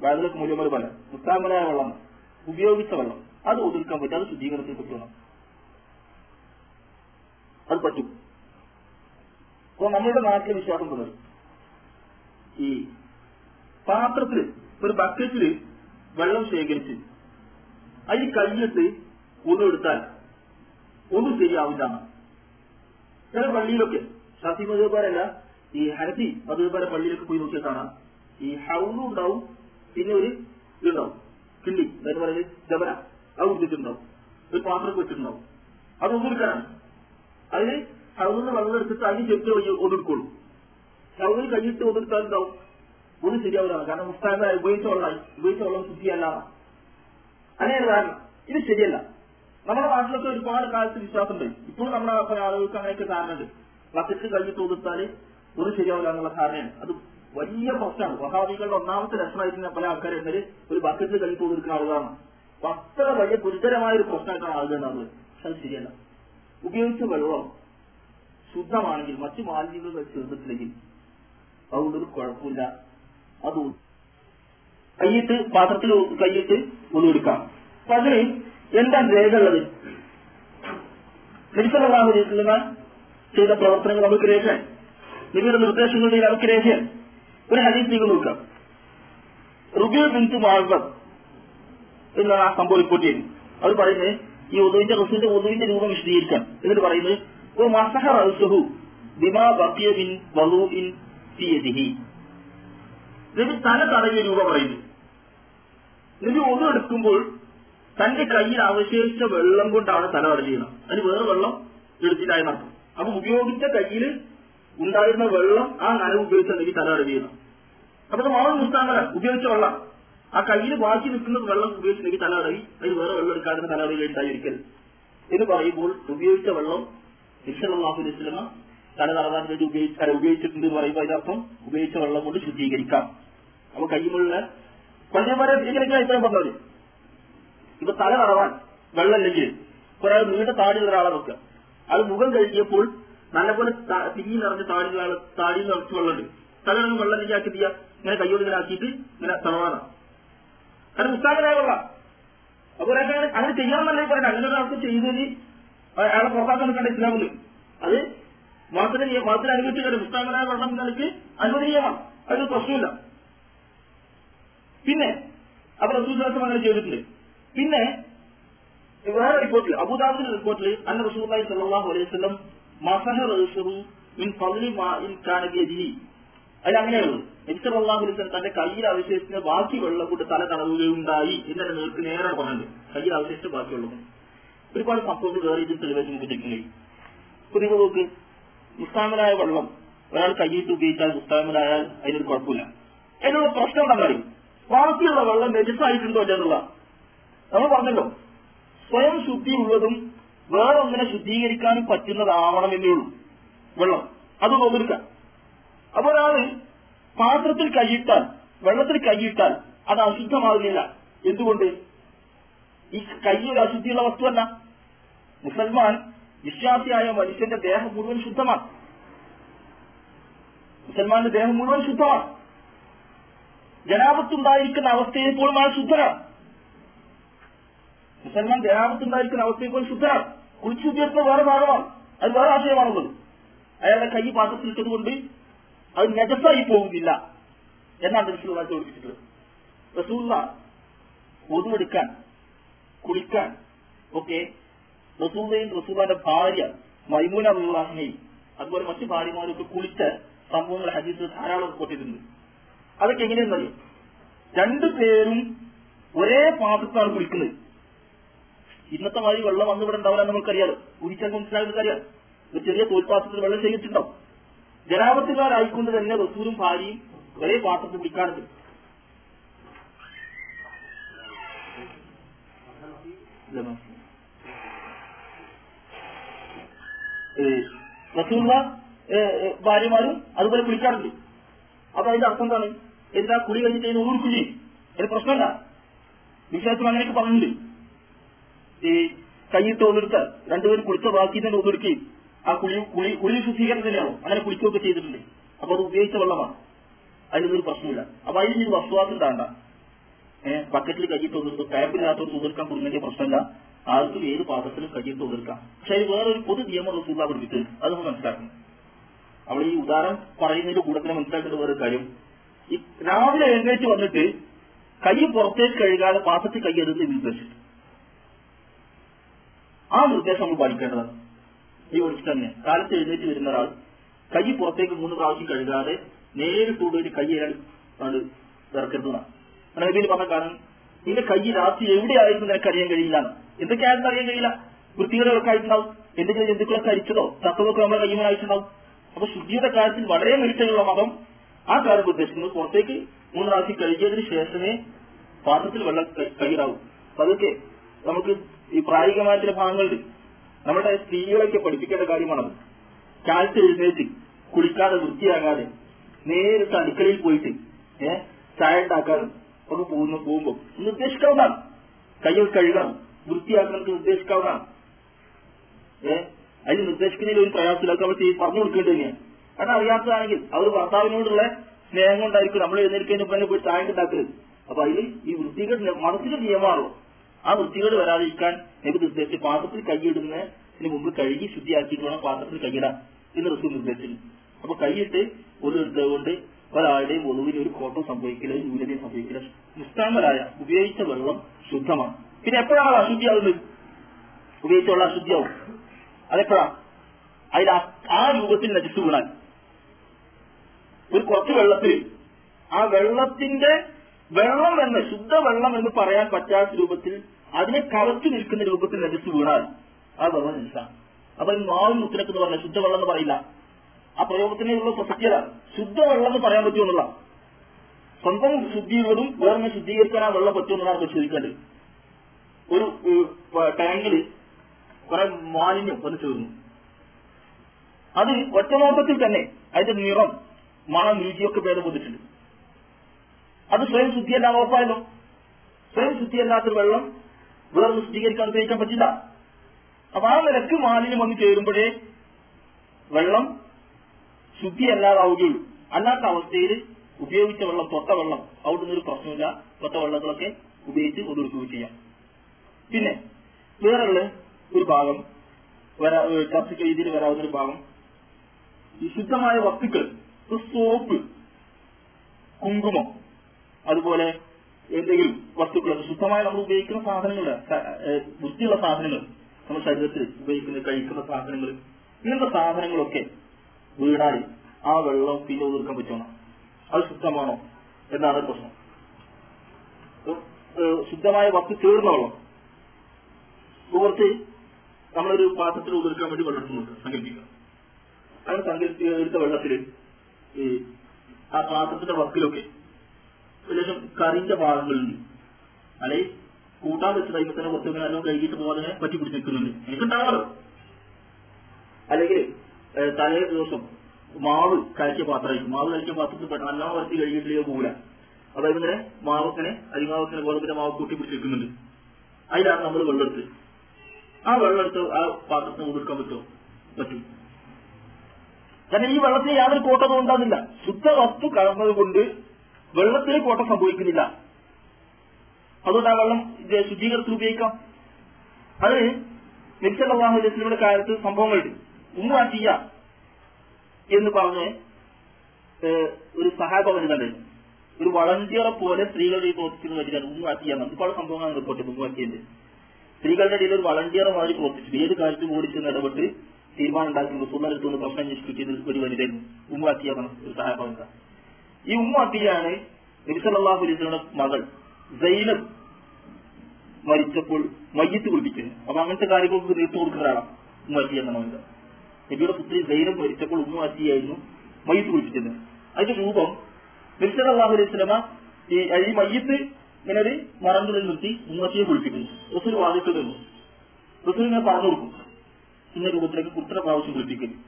വേദലക്ക് മൂല്യമൊരു പല. മുസ്താമലായ വെള്ളം. ഉപയോഗിച്ച വെള്ളം. അത് ഒതുക്കാൻ പറ്റും. അത് ശുദ്ധീകരണത്തിൽ പറ്റുന്നു അത് പറ്റും. അപ്പൊ നമ്മളുടെ നാട്ടിലെ വിശ്വാസം തുടരും ഈ പാത്രത്തിൽ ഒരു ബക്കറ്റിൽ വെള്ളം ശേഖരിച്ച് അതിൽ ഒന്നും എടുത്താൽ ഒന്നും ശരിയാവില്ല. ചില പള്ളിയിലൊക്കെ ഷാഫി മതേപാരല്ല ഈ ഹനഫി അതുപോലെ പള്ളിയിലേക്ക് പോയി നോക്കിയാൽ കാണാം ഈ ഹൗലും ഉണ്ടാവും പിന്നെ ഒരു ഇതുണ്ടാവും. കിള്ളി എന്ന് പറയുന്നത് ജബന. അത് കുടിച്ചിട്ടുണ്ടാവും ഒരു പാത്രം വെച്ചിട്ടുണ്ടാവും. അത് ഒന്നെടുക്കാനാണ് അതിന് ഹൗലിന്ന് വെള്ളം എടുത്തിട്ട് അതിന് ശരിക്കും ഒതുക്കുള്ളൂ ഹൗലിൽ കൈയിട്ട് ഒതുക്കാൻ ഉണ്ടാവും ഒന്നും ശരിയാവില്ല. കാരണം മുസ്താബ് ഉപയോഗിച്ച വെള്ളമായി. ഉപയോഗിച്ച വെള്ളം ശുദ്ധിയല്ല. അങ്ങനെയാണ് കാരണം. ഇത് ശരിയല്ല. നമ്മുടെ നാട്ടിലൊക്കെ ഒരുപാട് കാലത്ത് വിശ്വാസമുണ്ട്. ഇപ്പോഴും നമ്മുടെ പല ആളുകൾക്ക് അങ്ങനെയൊക്കെ കാരണമുണ്ട് ബക്കറ്റ് കൈയിട്ട് ഒതുത്താൽ ഒന്നും ശരിയാവില്ല എന്നുള്ള ധാരണയാണ്. അത് വലിയ പ്രശ്നമാണ്. വഹാബികളുടെ ഒന്നാമത്തെ ലക്ഷണമായിട്ട് പല ആൾക്കാരുണ്ടെങ്കിൽ ഒരു ബക്കറ്റിൽ കൈയിട്ട് കൊടുക്കുന്ന ആളുകളാണ്. അത്ര വലിയ ഗുരുതരമായ ഒരു പ്രശ്നമായിട്ടാണ് ആളുകൾ ഉണ്ടാകുന്നത് പക്ഷെ അത് ശരിയല്ല. ഉപയോഗിച്ച വെള്ളം ശുദ്ധമാണെങ്കിൽ മറ്റു മാലിന്യങ്ങൾ ചേർന്നിട്ടില്ലെങ്കിൽ അതുകൊണ്ടൊരു കുഴപ്പമില്ല. അത് കൈയിട്ട് പാത്രത്തിൽ കൈയിട്ട് ഒന്നുകൊടുക്കാം അപ്പൊ അതിന് എന്താ ഉള്ളത്? നിരിസലാഹുലിസ്ലമ ചെയ്ത പ്രവർത്തനങ്ങൾ നമുക്ക് രേഖയാണ് നിങ്ങളുടെ നിർദ്ദേശങ്ങളുടെ നമുക്ക് രേഖയാണ് ഒരു ഹദീസ് നിങ്ങൾ നോക്കാം റുബിയ ബിന്ദു മാർബത് എന്നാണ് ആ സംഭവം റിപ്പോർട്ട് ചെയ്യുന്നത് അവർ പറയുന്നത് ഈ ഉദവിന്റെ റസൂലിന്റെ ഉദവിന്റെ രൂപം വിശദീകരിക്കാം. എന്നിട്ട് പറയുന്നത് ഒരു മസഹ റസുഹു ബിമാ ബിൻ ഇൻ തീയതിഹി നബി തല തടകിയ രൂപ പറയുന്നു. നബി ഒന്നും എടുക്കുമ്പോൾ തന്റെ കയ്യിൽ അവശേഷിച്ച വെള്ളം കൊണ്ടാണ് തല തടയുന്നത് അതിന് വേറെ വെള്ളം എടുത്തിട്ടായി നടത്തും അപ്പൊ ഉപയോഗിച്ച കയ്യിൽ ഉണ്ടായിരുന്ന വെള്ളം ആ നനവ് ഉപയോഗിച്ച് നബി തല ചെയ്യുന്നു അപ്പൊ ഇത് വളരെ ഉപയോഗിച്ച വെള്ളം. ആ കയ്യിൽ ബാക്കി നിൽക്കുന്ന വെള്ളം ഉപയോഗിച്ച് ഉപയോഗിച്ചില്ലെങ്കിൽ തലടയി അതിൽ വേറെ വെള്ളം എടുക്കാതെ തലടയിൽ ഉണ്ടായിരിക്കൽ എന്ന് പറയുമ്പോൾ ഉപയോഗിച്ച വെള്ളം നിശ്ചലാഹുലിസ്ലമ തല നടന്നാൻ വേണ്ടി ഉപയോഗിച്ച് ഉപയോഗിച്ചിട്ടുണ്ട് എന്ന് പറയുമ്പോൾ അതിനർത്ഥം ഉപയോഗിച്ച വെള്ളം കൊണ്ട് ശുദ്ധീകരിക്കാം. അപ്പൊ കയ്യുമുള്ള വരെ സ്വീകരിക്കാൻ ഇത്രയും പറഞ്ഞത്. ഇപ്പൊ തല നടവാൻ വെള്ളമില്ലെങ്കിൽ ഒരാൾ നീണ്ട താടിയുള്ള ഒരാളെ വെക്കുക. അത് മുഖം കഴുകിയപ്പോൾ നല്ലപോലെ തിങ്ങി നിറഞ്ഞ താഴെ താഴെ നിറച്ച് വെള്ളമുണ്ട്. തലയിൽ വെള്ളം ആക്കി ചെയ്യാ? ഇങ്ങനെ കയ്യോട് ഇങ്ങനെ തളവാനാണ് അത് മുസ്താഖനായ വെള്ളം. അപ്പൊ ഒരാൾക്ക് അങ്ങനെ ചെയ്യാമെന്നല്ലേ പറയണ്ട അങ്ങനെ ഒരാൾക്ക് ചെയ്തതിന് അയാളെ പുറത്താക്കാൻ നിൽക്കേണ്ട ഇസ്ലാമിൽ അത് മതത്തിന് മതത്തിന് അനുവദിച്ചിട്ടുണ്ട് മുസ്താഖനായ വെള്ളം നിങ്ങൾക്ക് അനുവദനീയമാണ് അതൊരു പ്രശ്നമില്ല പിന്നെ അപ്പൊ റസൂൽ ദാസം അങ്ങനെ ചെയ്തിട്ടുണ്ട്. പിന്നെ വേറെ റിപ്പോർട്ടിൽ അബുദാബിന്റെ റിപ്പോർട്ടിൽ അന്ന റസൂലി സല്ലാഹു അലൈഹി വസല്ലം വസല്ലം തന്റെ കയ്യിൽ അവശേഷിച്ച ബാക്കി വെള്ളം കൊണ്ട് തല തടവുകയുണ്ടായി എന്നെ നേർക്ക് നേരെ പറഞ്ഞത് കയ്യിൽ അവശേഷിച്ച ബാക്കി വെള്ളം. ഒരുപാട് സംഭവങ്ങൾ വേറെ ഇതിൽ തെളിവായിട്ട് നമുക്ക് എടുക്കാൻ കഴിയും ഇപ്പൊ നിങ്ങൾ വെള്ളം ഒരാൾ കയ്യിട്ട് ഉപയോഗിച്ചാൽ മുസ്താമനായാൽ അതിനൊരു കുഴപ്പമില്ല. അതിനുള്ള പ്രശ്നം പറയും. ബാക്കിയുള്ള വെള്ളം രജിസ്റ്റായിട്ടുണ്ടോ എന്നുള്ള നമ്മൾ പറഞ്ഞല്ലോ സ്വയം ശുദ്ധിയുള്ളതും ഒന്നിനെ ശുദ്ധീകരിക്കാനും പറ്റുന്നതാവണമെന്നേ ഉള്ളൂ. വെള്ളം. അത് നോക്കിയെടുക്കാം അപ്പൊ ഒരാൾ പാത്രത്തിൽ കൈയിട്ടാൽ വെള്ളത്തിൽ കൈയിട്ടാൽ അത് അശുദ്ധമാകുന്നില്ല. എന്തുകൊണ്ട്? ഈ കൈ ഒരു അശുദ്ധിയുള്ള വസ്തുവല്ല. മുസൽമാൻ വിശ്വാസിയായ മനുഷ്യന്റെ ദേഹം മുഴുവൻ ശുദ്ധമാണ്. മുസൽമാന്റെ ദേഹം മുഴുവൻ ശുദ്ധമാണ്. ജനാപത്തുണ്ടായിരിക്കുന്ന അവസ്ഥയെ പോലും ആ ശുദ്ധനാണ് മുസൽമാൻ ജനാപത്തുണ്ടായിരിക്കുന്ന അവസ്ഥയെ പോലും ശുദ്ധനാണ് കുളിച്ചുദ്യോഗത്തിന് വേറെ ഭാഗമാണ്. അത് വേറെ ആശയമാണുള്ളത്. അയാളുടെ കൈ പാത്രത്തിലിട്ടത് കൊണ്ട് അത് നജസായി പോകുന്നില്ല എന്നാണ് റസൂള്ള ചോദിച്ചിട്ടുള്ളത്. റസൂള്ള ഒതുവെടുക്കാൻ കുളിക്കാൻ ഒക്കെ റസൂള്ളയും റസൂള്ളന്റെ ഭാര്യ മൈമൂന അള്ളാഹിനെയും അതുപോലെ മറ്റു ഭാര്യമാരൊക്കെ കുളിച്ച സംഭവങ്ങൾ ഹജീസ് ധാരാളം റിപ്പോർട്ടിട്ടുണ്ട് അതൊക്കെ എങ്ങനെയെന്നറിയോ രണ്ടു പേരും ഒരേ പാത്രത്താണ് കുളിക്കുന്നത്. ഇന്നത്തെ മാതിരി വെള്ളം വന്ന് ഇവിടെ ഉണ്ടാവില്ല നമുക്കറിയാലോ കുടിച്ചാൽ കാര്യം ഒരു ചെറിയ തോൽപാത്രത്തിൽ വെള്ളം ചെയ്തിട്ടുണ്ടാവും ജനാപത്തുകാരായിക്കൊണ്ട് തന്നെ റസൂലും ഭാര്യയും ഒരേ പാത്രത്തിൽ കുടിക്കാറുണ്ട് റസൂല ഭാര്യമാരും അതുപോലെ കുളിക്കാറുണ്ട്. അപ്പൊ അതിന്റെ അർത്ഥം എന്താണ്? എന്താ കുളി കഴിഞ്ഞിട്ട് അതിന് ഊർക്ക് ചെയ്യും ഒരു പ്രശ്നമല്ല. വിശ്വാസം അങ്ങനെയൊക്കെ പറഞ്ഞിട്ടുണ്ട്. ഈ കയ്യിട്ട് ഒന്നെടുത്ത് രണ്ടുപേരും കുളിച്ച ബാക്കി തന്നെ ഒന്നെടുക്കുകയും ആ കുളി കുളി കുളി ശുദ്ധീകരണം തന്നെയാണോ അങ്ങനെ കുളിക്കുകയൊക്കെ ചെയ്തിട്ടുണ്ട്. അപ്പൊ അത് ഉപയോഗിച്ച വെള്ളമാണ്. അതിനൊന്നും പ്രശ്നമില്ല. അപ്പൊ അതിന് ഇത് വസ്തുവാസം താണ്ട ഏഹ് ബക്കറ്റിൽ കയ്യിട്ട് ഒന്നെടുത്ത് ടാപ്പിനകത്തോട് ഒന്നെടുക്കാൻ കൊടുക്കുന്നതിന്റെ പ്രശ്നമില്ല. ആർക്കും ഏത് പാത്രത്തിലും കയ്യിട്ട് ഒന്നെടുക്കാം പക്ഷെ അതിൽ വേറൊരു പൊതു നിയമം റസൂള്ള പഠിപ്പിച്ചത് അത് നമ്മൾ മനസ്സിലാക്കണം. അവൾ ഈ ഉദാഹരണം പറയുന്നതിന്റെ കൂടെ തന്നെ മനസ്സിലാക്കേണ്ട വേറൊരു കാര്യം. ഈ രാവിലെ എഴുന്നേറ്റ് വന്നിട്ട് കൈ പുറത്തേക്ക് കഴുകാതെ പാത്രത്തിൽ കൈ എടുത്ത് നിർദ്ദേശിച്ചു ആ നിർദ്ദേശം നമ്മൾ പഠിക്കേണ്ടതാണ് ഈ ഒഴിച്ച് തന്നെ. കാലത്ത് എഴുന്നേറ്റ് വരുന്ന ഒരാൾ കൈ പുറത്തേക്ക് മൂന്ന് പ്രാവശ്യം കഴുകാതെ നേരിട്ട് ഒരു കൈ അയാൾ അത് ഇറക്കരുതാണ് നബിയിൽ പറഞ്ഞ കാരണം നിന്റെ കൈ രാത്രി എവിടെയായിരുന്നു നിനക്ക് അറിയാൻ കഴിയില്ല? എന്തൊക്കെയായിരുന്നു അറിയാൻ കഴിയില്ല? വൃത്തികളൊക്കെ ആയിട്ടുണ്ടാവും എന്തെങ്കിലും ജന്തുക്കളൊക്കെ അരിച്ചതോ ചത്തതൊക്കെ നമ്മുടെ കയ്യുമായി അയച്ചിട്ടുണ്ടാവും അപ്പൊ ശുദ്ധിയുടെ കാര്യത്തിൽ വളരെ മികച്ചുള്ള മതം ആ കാര്യം ഉദ്ദേശിക്കുന്നത് പുറത്തേക്ക് മൂന്ന് പ്രാവശ്യം കഴുകിയതിന് ശേഷമേ പാത്രത്തിൽ വെള്ളം കൈയിടാവൂ അപ്പൊ അതൊക്കെ നമുക്ക് ഈ പ്രായോഗികമായ ചില ഭാഗങ്ങളുണ്ട്. നമ്മുടെ സ്ത്രീകളൊക്കെ പഠിപ്പിക്കേണ്ട കാര്യമാണത്. കാലത്ത് എഴുന്നേറ്റ് കുളിക്കാതെ വൃത്തിയാകാതെ നേരിട്ട് അടുക്കളയിൽ പോയിട്ട് ഏഹ് ചായ ഉണ്ടാക്കാനും ഒക്കെ പോകുന്ന പോകുമ്പോൾ നിർദ്ദേശിക്കാവുന്നതാണ് കയ്യിൽ കഴുകാം വൃത്തിയാക്കണം നിർദ്ദേശിക്കാവുന്നതാണ് ഏഹ് അതിന് നിർദ്ദേശിക്കുന്നതിൽ ഒരു പ്രയാസമില്ലാത്ത അവർ പറഞ്ഞു കൊടുക്കേണ്ടത് തന്നെയാണ് കാരണം അറിയാത്തതാണെങ്കിൽ അവർ ഭർത്താവിനോടുള്ള സ്നേഹം കൊണ്ടായിരിക്കും നമ്മൾ എഴുന്നേൽക്കുന്നതിന് തന്നെ പോയി ചായ ഉണ്ടാക്കരുത് അപ്പൊ അതിൽ ഈ വൃത്തികൾ മനസ്സിന്റെ നിയമമാണല്ലോ. ആ വൃത്തികേട് വരാതിരിക്കാൻ നബി നിർദ്ദേശിച്ച് പാത്രത്തിൽ കൈയിടുന്നതിന് മുമ്പ് കഴുകി ശുദ്ധിയാക്കിയിട്ട് വേണം പാത്രത്തിൽ കൈയിടാം എന്ന് റസൂൽ നിർദ്ദേശിച്ചു അപ്പൊ കൈയിട്ട് ഒരു കൊണ്ട് ഒരാളുടെയും ഒളിവിന് ഒരു കോട്ടം സംഭവിക്കില്ല ഒരു ന്യൂനതയും സംഭവിക്കില്ല. നിസ്താമരായ ഉപയോഗിച്ച വെള്ളം ശുദ്ധമാണ്. പിന്നെ എപ്പോഴാണ് അശുദ്ധിയാവുന്നത്? ഉപയോഗിച്ച വെള്ളം അശുദ്ധിയാവും. അതെപ്പോഴാ? അതിൽ ആ രൂപത്തിൽ നജിച്ചു വീണാൽ. ഒരു കുറച്ച് വെള്ളത്തിൽ ആ വെള്ളത്തിന്റെ വെള്ളം എന്ന് ശുദ്ധ വെള്ളം എന്ന് പറയാൻ പറ്റാത്ത രൂപത്തിൽ അതിനെ കവച്ചു നിൽക്കുന്ന രൂപത്തിൽ നജിച്ചു വീണാൽ ആ വെള്ളം ഇൻസാൻ. അപ്പൊ മാവും മുത്തിനൊക്കെ പറഞ്ഞ ശുദ്ധവെള്ളം എന്ന് പറയില്ല. ആ പ്രയോഗത്തിനുള്ള പ്രസക്തിയതാണ് ശുദ്ധവെള്ളം എന്ന് പറയാൻ പറ്റുമെന്നുള്ള സ്വന്തം ശുദ്ധിയുള്ളതും വേറെ ശുദ്ധീകരിക്കാൻ ആ വെള്ളം പറ്റുമെന്നാണ് പരിശോധിക്കേണ്ടത് ഒരു ടാങ്കിൽ കുറെ മാലിന്യം വന്ന് ചേർന്നു അത് ഒറ്റനോട്ടത്തിൽ തന്നെ അതിന്റെ നിറം മണം രുചിയൊക്കെ ഭേദം വന്നിട്ടുണ്ട് അത് സ്വയം ശുദ്ധിയല്ല ഉറപ്പായല്ലോ. സ്വയം ശുദ്ധിയല്ലാത്ത വെള്ളം വേറൊന്ന് ശുദ്ധീകരിക്കാൻ ഉപയോഗിക്കാൻ പറ്റില്ല. അപ്പൊ ആ നിരക്ക് മാലിന്യം വന്ന് ചേരുമ്പോഴേ വെള്ളം ശുദ്ധിയല്ലാതാവുകയുള്ളൂ. അല്ലാത്ത അവസ്ഥയിൽ ഉപയോഗിച്ച വെള്ളം തൊട്ട വെള്ളം അവിടെ നിന്നൊരു പ്രശ്നമില്ല. തൊട്ട വെള്ളങ്ങളൊക്കെ ഉപയോഗിച്ച് ഒതുക്കുകയും ചെയ്യാം. പിന്നെ വേറെയുള്ള ഒരു ഭാഗം ചർച്ചയ്ക്ക് രീതിയിൽ വരാവുന്ന ഒരു ഭാഗം. ഈ ശുദ്ധമായ വസ്തുക്കൾ സോപ്പ് കുങ്കുമം അതുപോലെ എന്തെങ്കിലും വസ്തുക്കൾ ശുദ്ധമായി നമ്മൾ ഉപയോഗിക്കുന്ന സാധനങ്ങൾ വൃത്തിയുള്ള സാധനങ്ങൾ നമ്മൾ ശരീരത്തിൽ ഉപയോഗിക്കുന്ന കഴിക്കുന്ന സാധനങ്ങൾ ഇങ്ങനത്തെ സാധനങ്ങളൊക്കെ വീടായി ആ വെള്ളം പിന്നെ ഒതുക്കാൻ പറ്റണം അത് ശുദ്ധമാണോ? എന്നാണ് പ്രശ്നം. ശുദ്ധമായ വസ്തു ചേർന്ന വെള്ളം. കുറച്ച് നമ്മളൊരു പാത്രത്തിൽ ഉതിർക്കാൻ വേണ്ടി വെള്ളം എടുക്കുന്നുണ്ട് സങ്കല്പിക്കുക. അങ്ങനെ സങ്കല്പിക്കുക എടുത്ത വെള്ളത്തിൽ ഈ ആ പാത്രത്തിന്റെ വക്കിലൊക്കെ ഏകദേശം കറിന്റെ ഭാഗങ്ങളുണ്ട് അല്ലെ? കൂട്ടാൻ വെച്ച് കഴിയുമ്പോൾ തന്നെ കുറച്ച് നേരം കഴുകിയിട്ട് പോകാതെ പറ്റി പിടിച്ച് നിൽക്കുന്നുണ്ട്. എനിക്കുണ്ടാവാറോ അല്ലെങ്കിൽ തലേ ദിവസം മാവ് കഴിച്ച പാത്രമായിരിക്കും. മാവ് കഴിച്ച പാത്രത്തിൽ പെട്ടെന്ന് നല്ല വരത്തി കഴുകിയിട്ടില്ലെങ്കിൽ പോകില്ല അതായത് ഇങ്ങനെ മാവക്കനെ അരിമാവക്കനെ ഗോതമ്പിന്റെ മാവ് കൂട്ടി പിടിച്ച് നിൽക്കുന്നുണ്ട്. അതിലാണ് നമ്മൾ വെള്ളമെടുത്ത് ആ വെള്ളമെടുത്ത് ആ പാത്രത്തിന് കൊടുക്കാൻ പറ്റുമോ? പറ്റും. കാരണം ഈ വെള്ളത്തിന് യാതൊരു കോട്ടവും ഉണ്ടാകുന്നില്ല. ശുദ്ധ വസ്തു കലർന്നത് കൊണ്ട് വെള്ളത്തിന് കോട്ട സംഭവിക്കുന്നില്ല. അതുകൊണ്ട് ആ വെള്ളം ശുദ്ധീകരിച്ച് ഉപയോഗിക്കാം. അത് നിശ്ചലാഹു അലൈസ്ലിമിന്റെ കാര്യത്തിൽ സംഭവങ്ങളുണ്ട് ചെയ്യ എന്ന് പറഞ്ഞ് ഒരു സഹാബ ഒരു വളണ്ടിയറെ പോലെ സ്ത്രീകളുടെ ഈ പ്രവർത്തിക്കുന്ന വരികയാണ് ഉമ്മാറ്റിയ ഒരുപാട് സംഭവങ്ങളാണ് റിപ്പോർട്ട് ഉമ്മാറ്റിയന്റെ സ്ത്രീകളുടെ ഇടയിൽ ഒരു വളണ്ടിയറെ മാതിരി പ്രവർത്തിച്ചു ഏത് കാര്യത്തിൽ ഓടിച്ചെന്ന് ഇടപെട്ട് തീരുമാനം ഉണ്ടാക്കി റസൂലിനടുത്ത് നിന്ന് പ്രശ്നം അന്വേഷിക്കുന്നത് ഒരു വനിതയായിരുന്നു ഉമ്മാക്കിയ ഒരു സഹാബ ഈ ഉമ്മാറ്റിയാണ് നബിസല്ലാഹു അലൈഹിയുടെ മകൾ സൈനബ് മരിച്ചപ്പോൾ മയ്യത്ത് കുളിപ്പിക്കുന്നു. അപ്പൊ അങ്ങനത്തെ കാര്യങ്ങൾക്ക് തീർത്തു കൊടുക്കുന്നതാണ് ഉമ്മാറ്റി എന്ന മകൻ നബിയുടെ പുത്രി സൈനബ് മരിച്ചപ്പോൾ ഉമ്മാറ്റിയായിരുന്നു മയ്യത്ത് കുളിപ്പിച്ചത്. അതിന്റെ രൂപം നബിസല്ലാഹു അലൈഹി സ്വലമ ഈ ഈ മയ്യത്ത് ഇങ്ങനെ ഒരു മറന്നുള്ളിൽ നിർത്തി ഉമ്മത്തിയെ കുളിപ്പിക്കുന്നു. റസൂൽ വാദിച്ചു നിന്നു റസൂൽ ഇങ്ങനെ പറഞ്ഞു കൊടുക്കും. ഇന്ന രൂപത്തിലേക്ക് ഇത്ര പ്രാവശ്യം കുളിപ്പിക്കുന്നു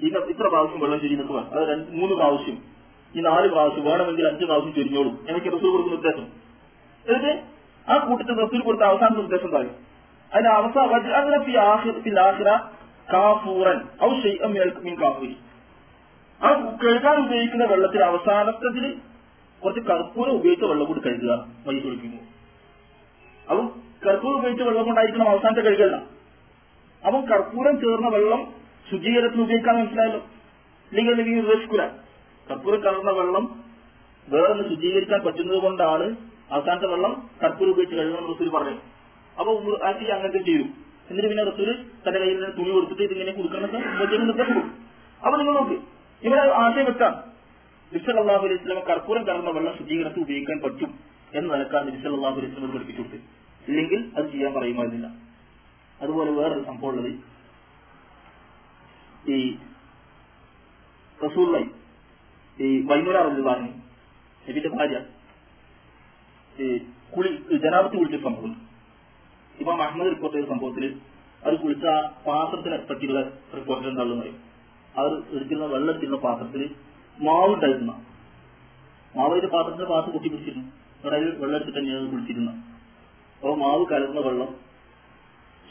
ഇന്ന ഇത്ര പ്രാവശ്യം വെള്ളം ചൊരിയുന്നത് അത് മൂന്ന് പ്രാവശ്യം ഈ നാല് പ്രാവശ്യം വേണമെങ്കിൽ അഞ്ച് പ്രാവശ്യം ചൊരിഞ്ഞോളും എനിക്ക് റസൂൽ കൊടുക്കുന്ന നിർദ്ദേശം എന്നിട്ട് ആ കൂട്ടത്തിൽ റസൂൽ കൊടുത്ത അവസാന നിർദ്ദേശം പറയും. അതിന്റെ അവസാന കാഫൂറൻ. ഔ കാഫൂരി. ആ കഴുകാൻ ഉപയോഗിക്കുന്ന വെള്ളത്തിൽ അവസാനത്തതിൽ കുറച്ച് കർപ്പൂരം ഉപയോഗിച്ച വെള്ളം കൂടി കഴുകുക മൈസ് കുളിക്കുമ്പോൾ അപ്പം കർപ്പൂരം ഉപയോഗിച്ച വെള്ളം കൊണ്ടായിരിക്കണം അവസാനത്തെ കഴുകല്ല അപ്പം കർപ്പൂരം ചേർന്ന വെള്ളം ശുചീകരണത്തിന് ഉപയോഗിക്കാൻ മനസ്സിലായല്ലോ. അല്ലെങ്കിൽ ഉപേക്ഷിക്കൂല കർപ്പൂരം കലർന്ന വെള്ളം വേറൊന്ന് ശുചീകരിക്കാൻ പറ്റുന്നത് കൊണ്ടാണ് അവസാനത്തെ വെള്ളം കർപ്പൂർ ഉപയോഗിച്ച് കഴുകണം റസൂൽ പറഞ്ഞു. അപ്പൊ ആക്കി അങ്ങനത്തെ ചെയ്യും എന്നിട്ട് പിന്നെ റസൂൽ തന്റെ കയ്യിൽ നിന്ന് തുണി കൊടുത്തിട്ട് ഇതിങ്ങനെ കൊടുക്കണമെന്ന് നിർദ്ദേശം കൊടുക്കും അപ്പൊ നിങ്ങൾ നോക്ക് ഇവിടെ ആശയം വെക്കാം അള്ളാഹു അലൈഹി സ്വലം കർപ്പൂരം കലർന്ന വെള്ളം ശുചീകരണത്തിൽ ഉപയോഗിക്കാൻ പറ്റും എന്ന് നിലക്കാണ് അള്ളാഹു അലൈഹി സ്വലം പഠിപ്പിച്ചു ഇല്ലെങ്കിൽ അത് ചെയ്യാൻ പറയുമായിരുന്നില്ല. അതുപോലെ വേറൊരു സംഭവം ഉള്ളത് ഈ റസൂള്ളി വൈകുന്നേരം അറിഞ്ഞതാണ് നബിന്റെ ഭാര്യ. കുളി ജനാപത്ത് കുളിച്ച സംഭവം. ഇപ്പൊ അഹമ്മദ് റിപ്പോർട്ട് ചെയ്ത സംഭവത്തിൽ അത് കുളിച്ച ആ പാത്രത്തിനെ പറ്റിയുള്ള റിപ്പോർട്ട് എന്താണെന്ന് പറയും. അവർ എടുത്തിരുന്ന വെള്ളം പാത്രത്തിൽ മാവ് ഉണ്ടായിരുന്ന. മാവിന്റെ പാത്രത്തിന്റെ പാത്രം കുട്ടി പിടിച്ചിരുന്നു. അതിൽ വെള്ളം എടുത്തിട്ട് തന്നെയാണ് കുളിച്ചിരുന്നത്. അപ്പോൾ മാവ് കലർന്ന വെള്ളം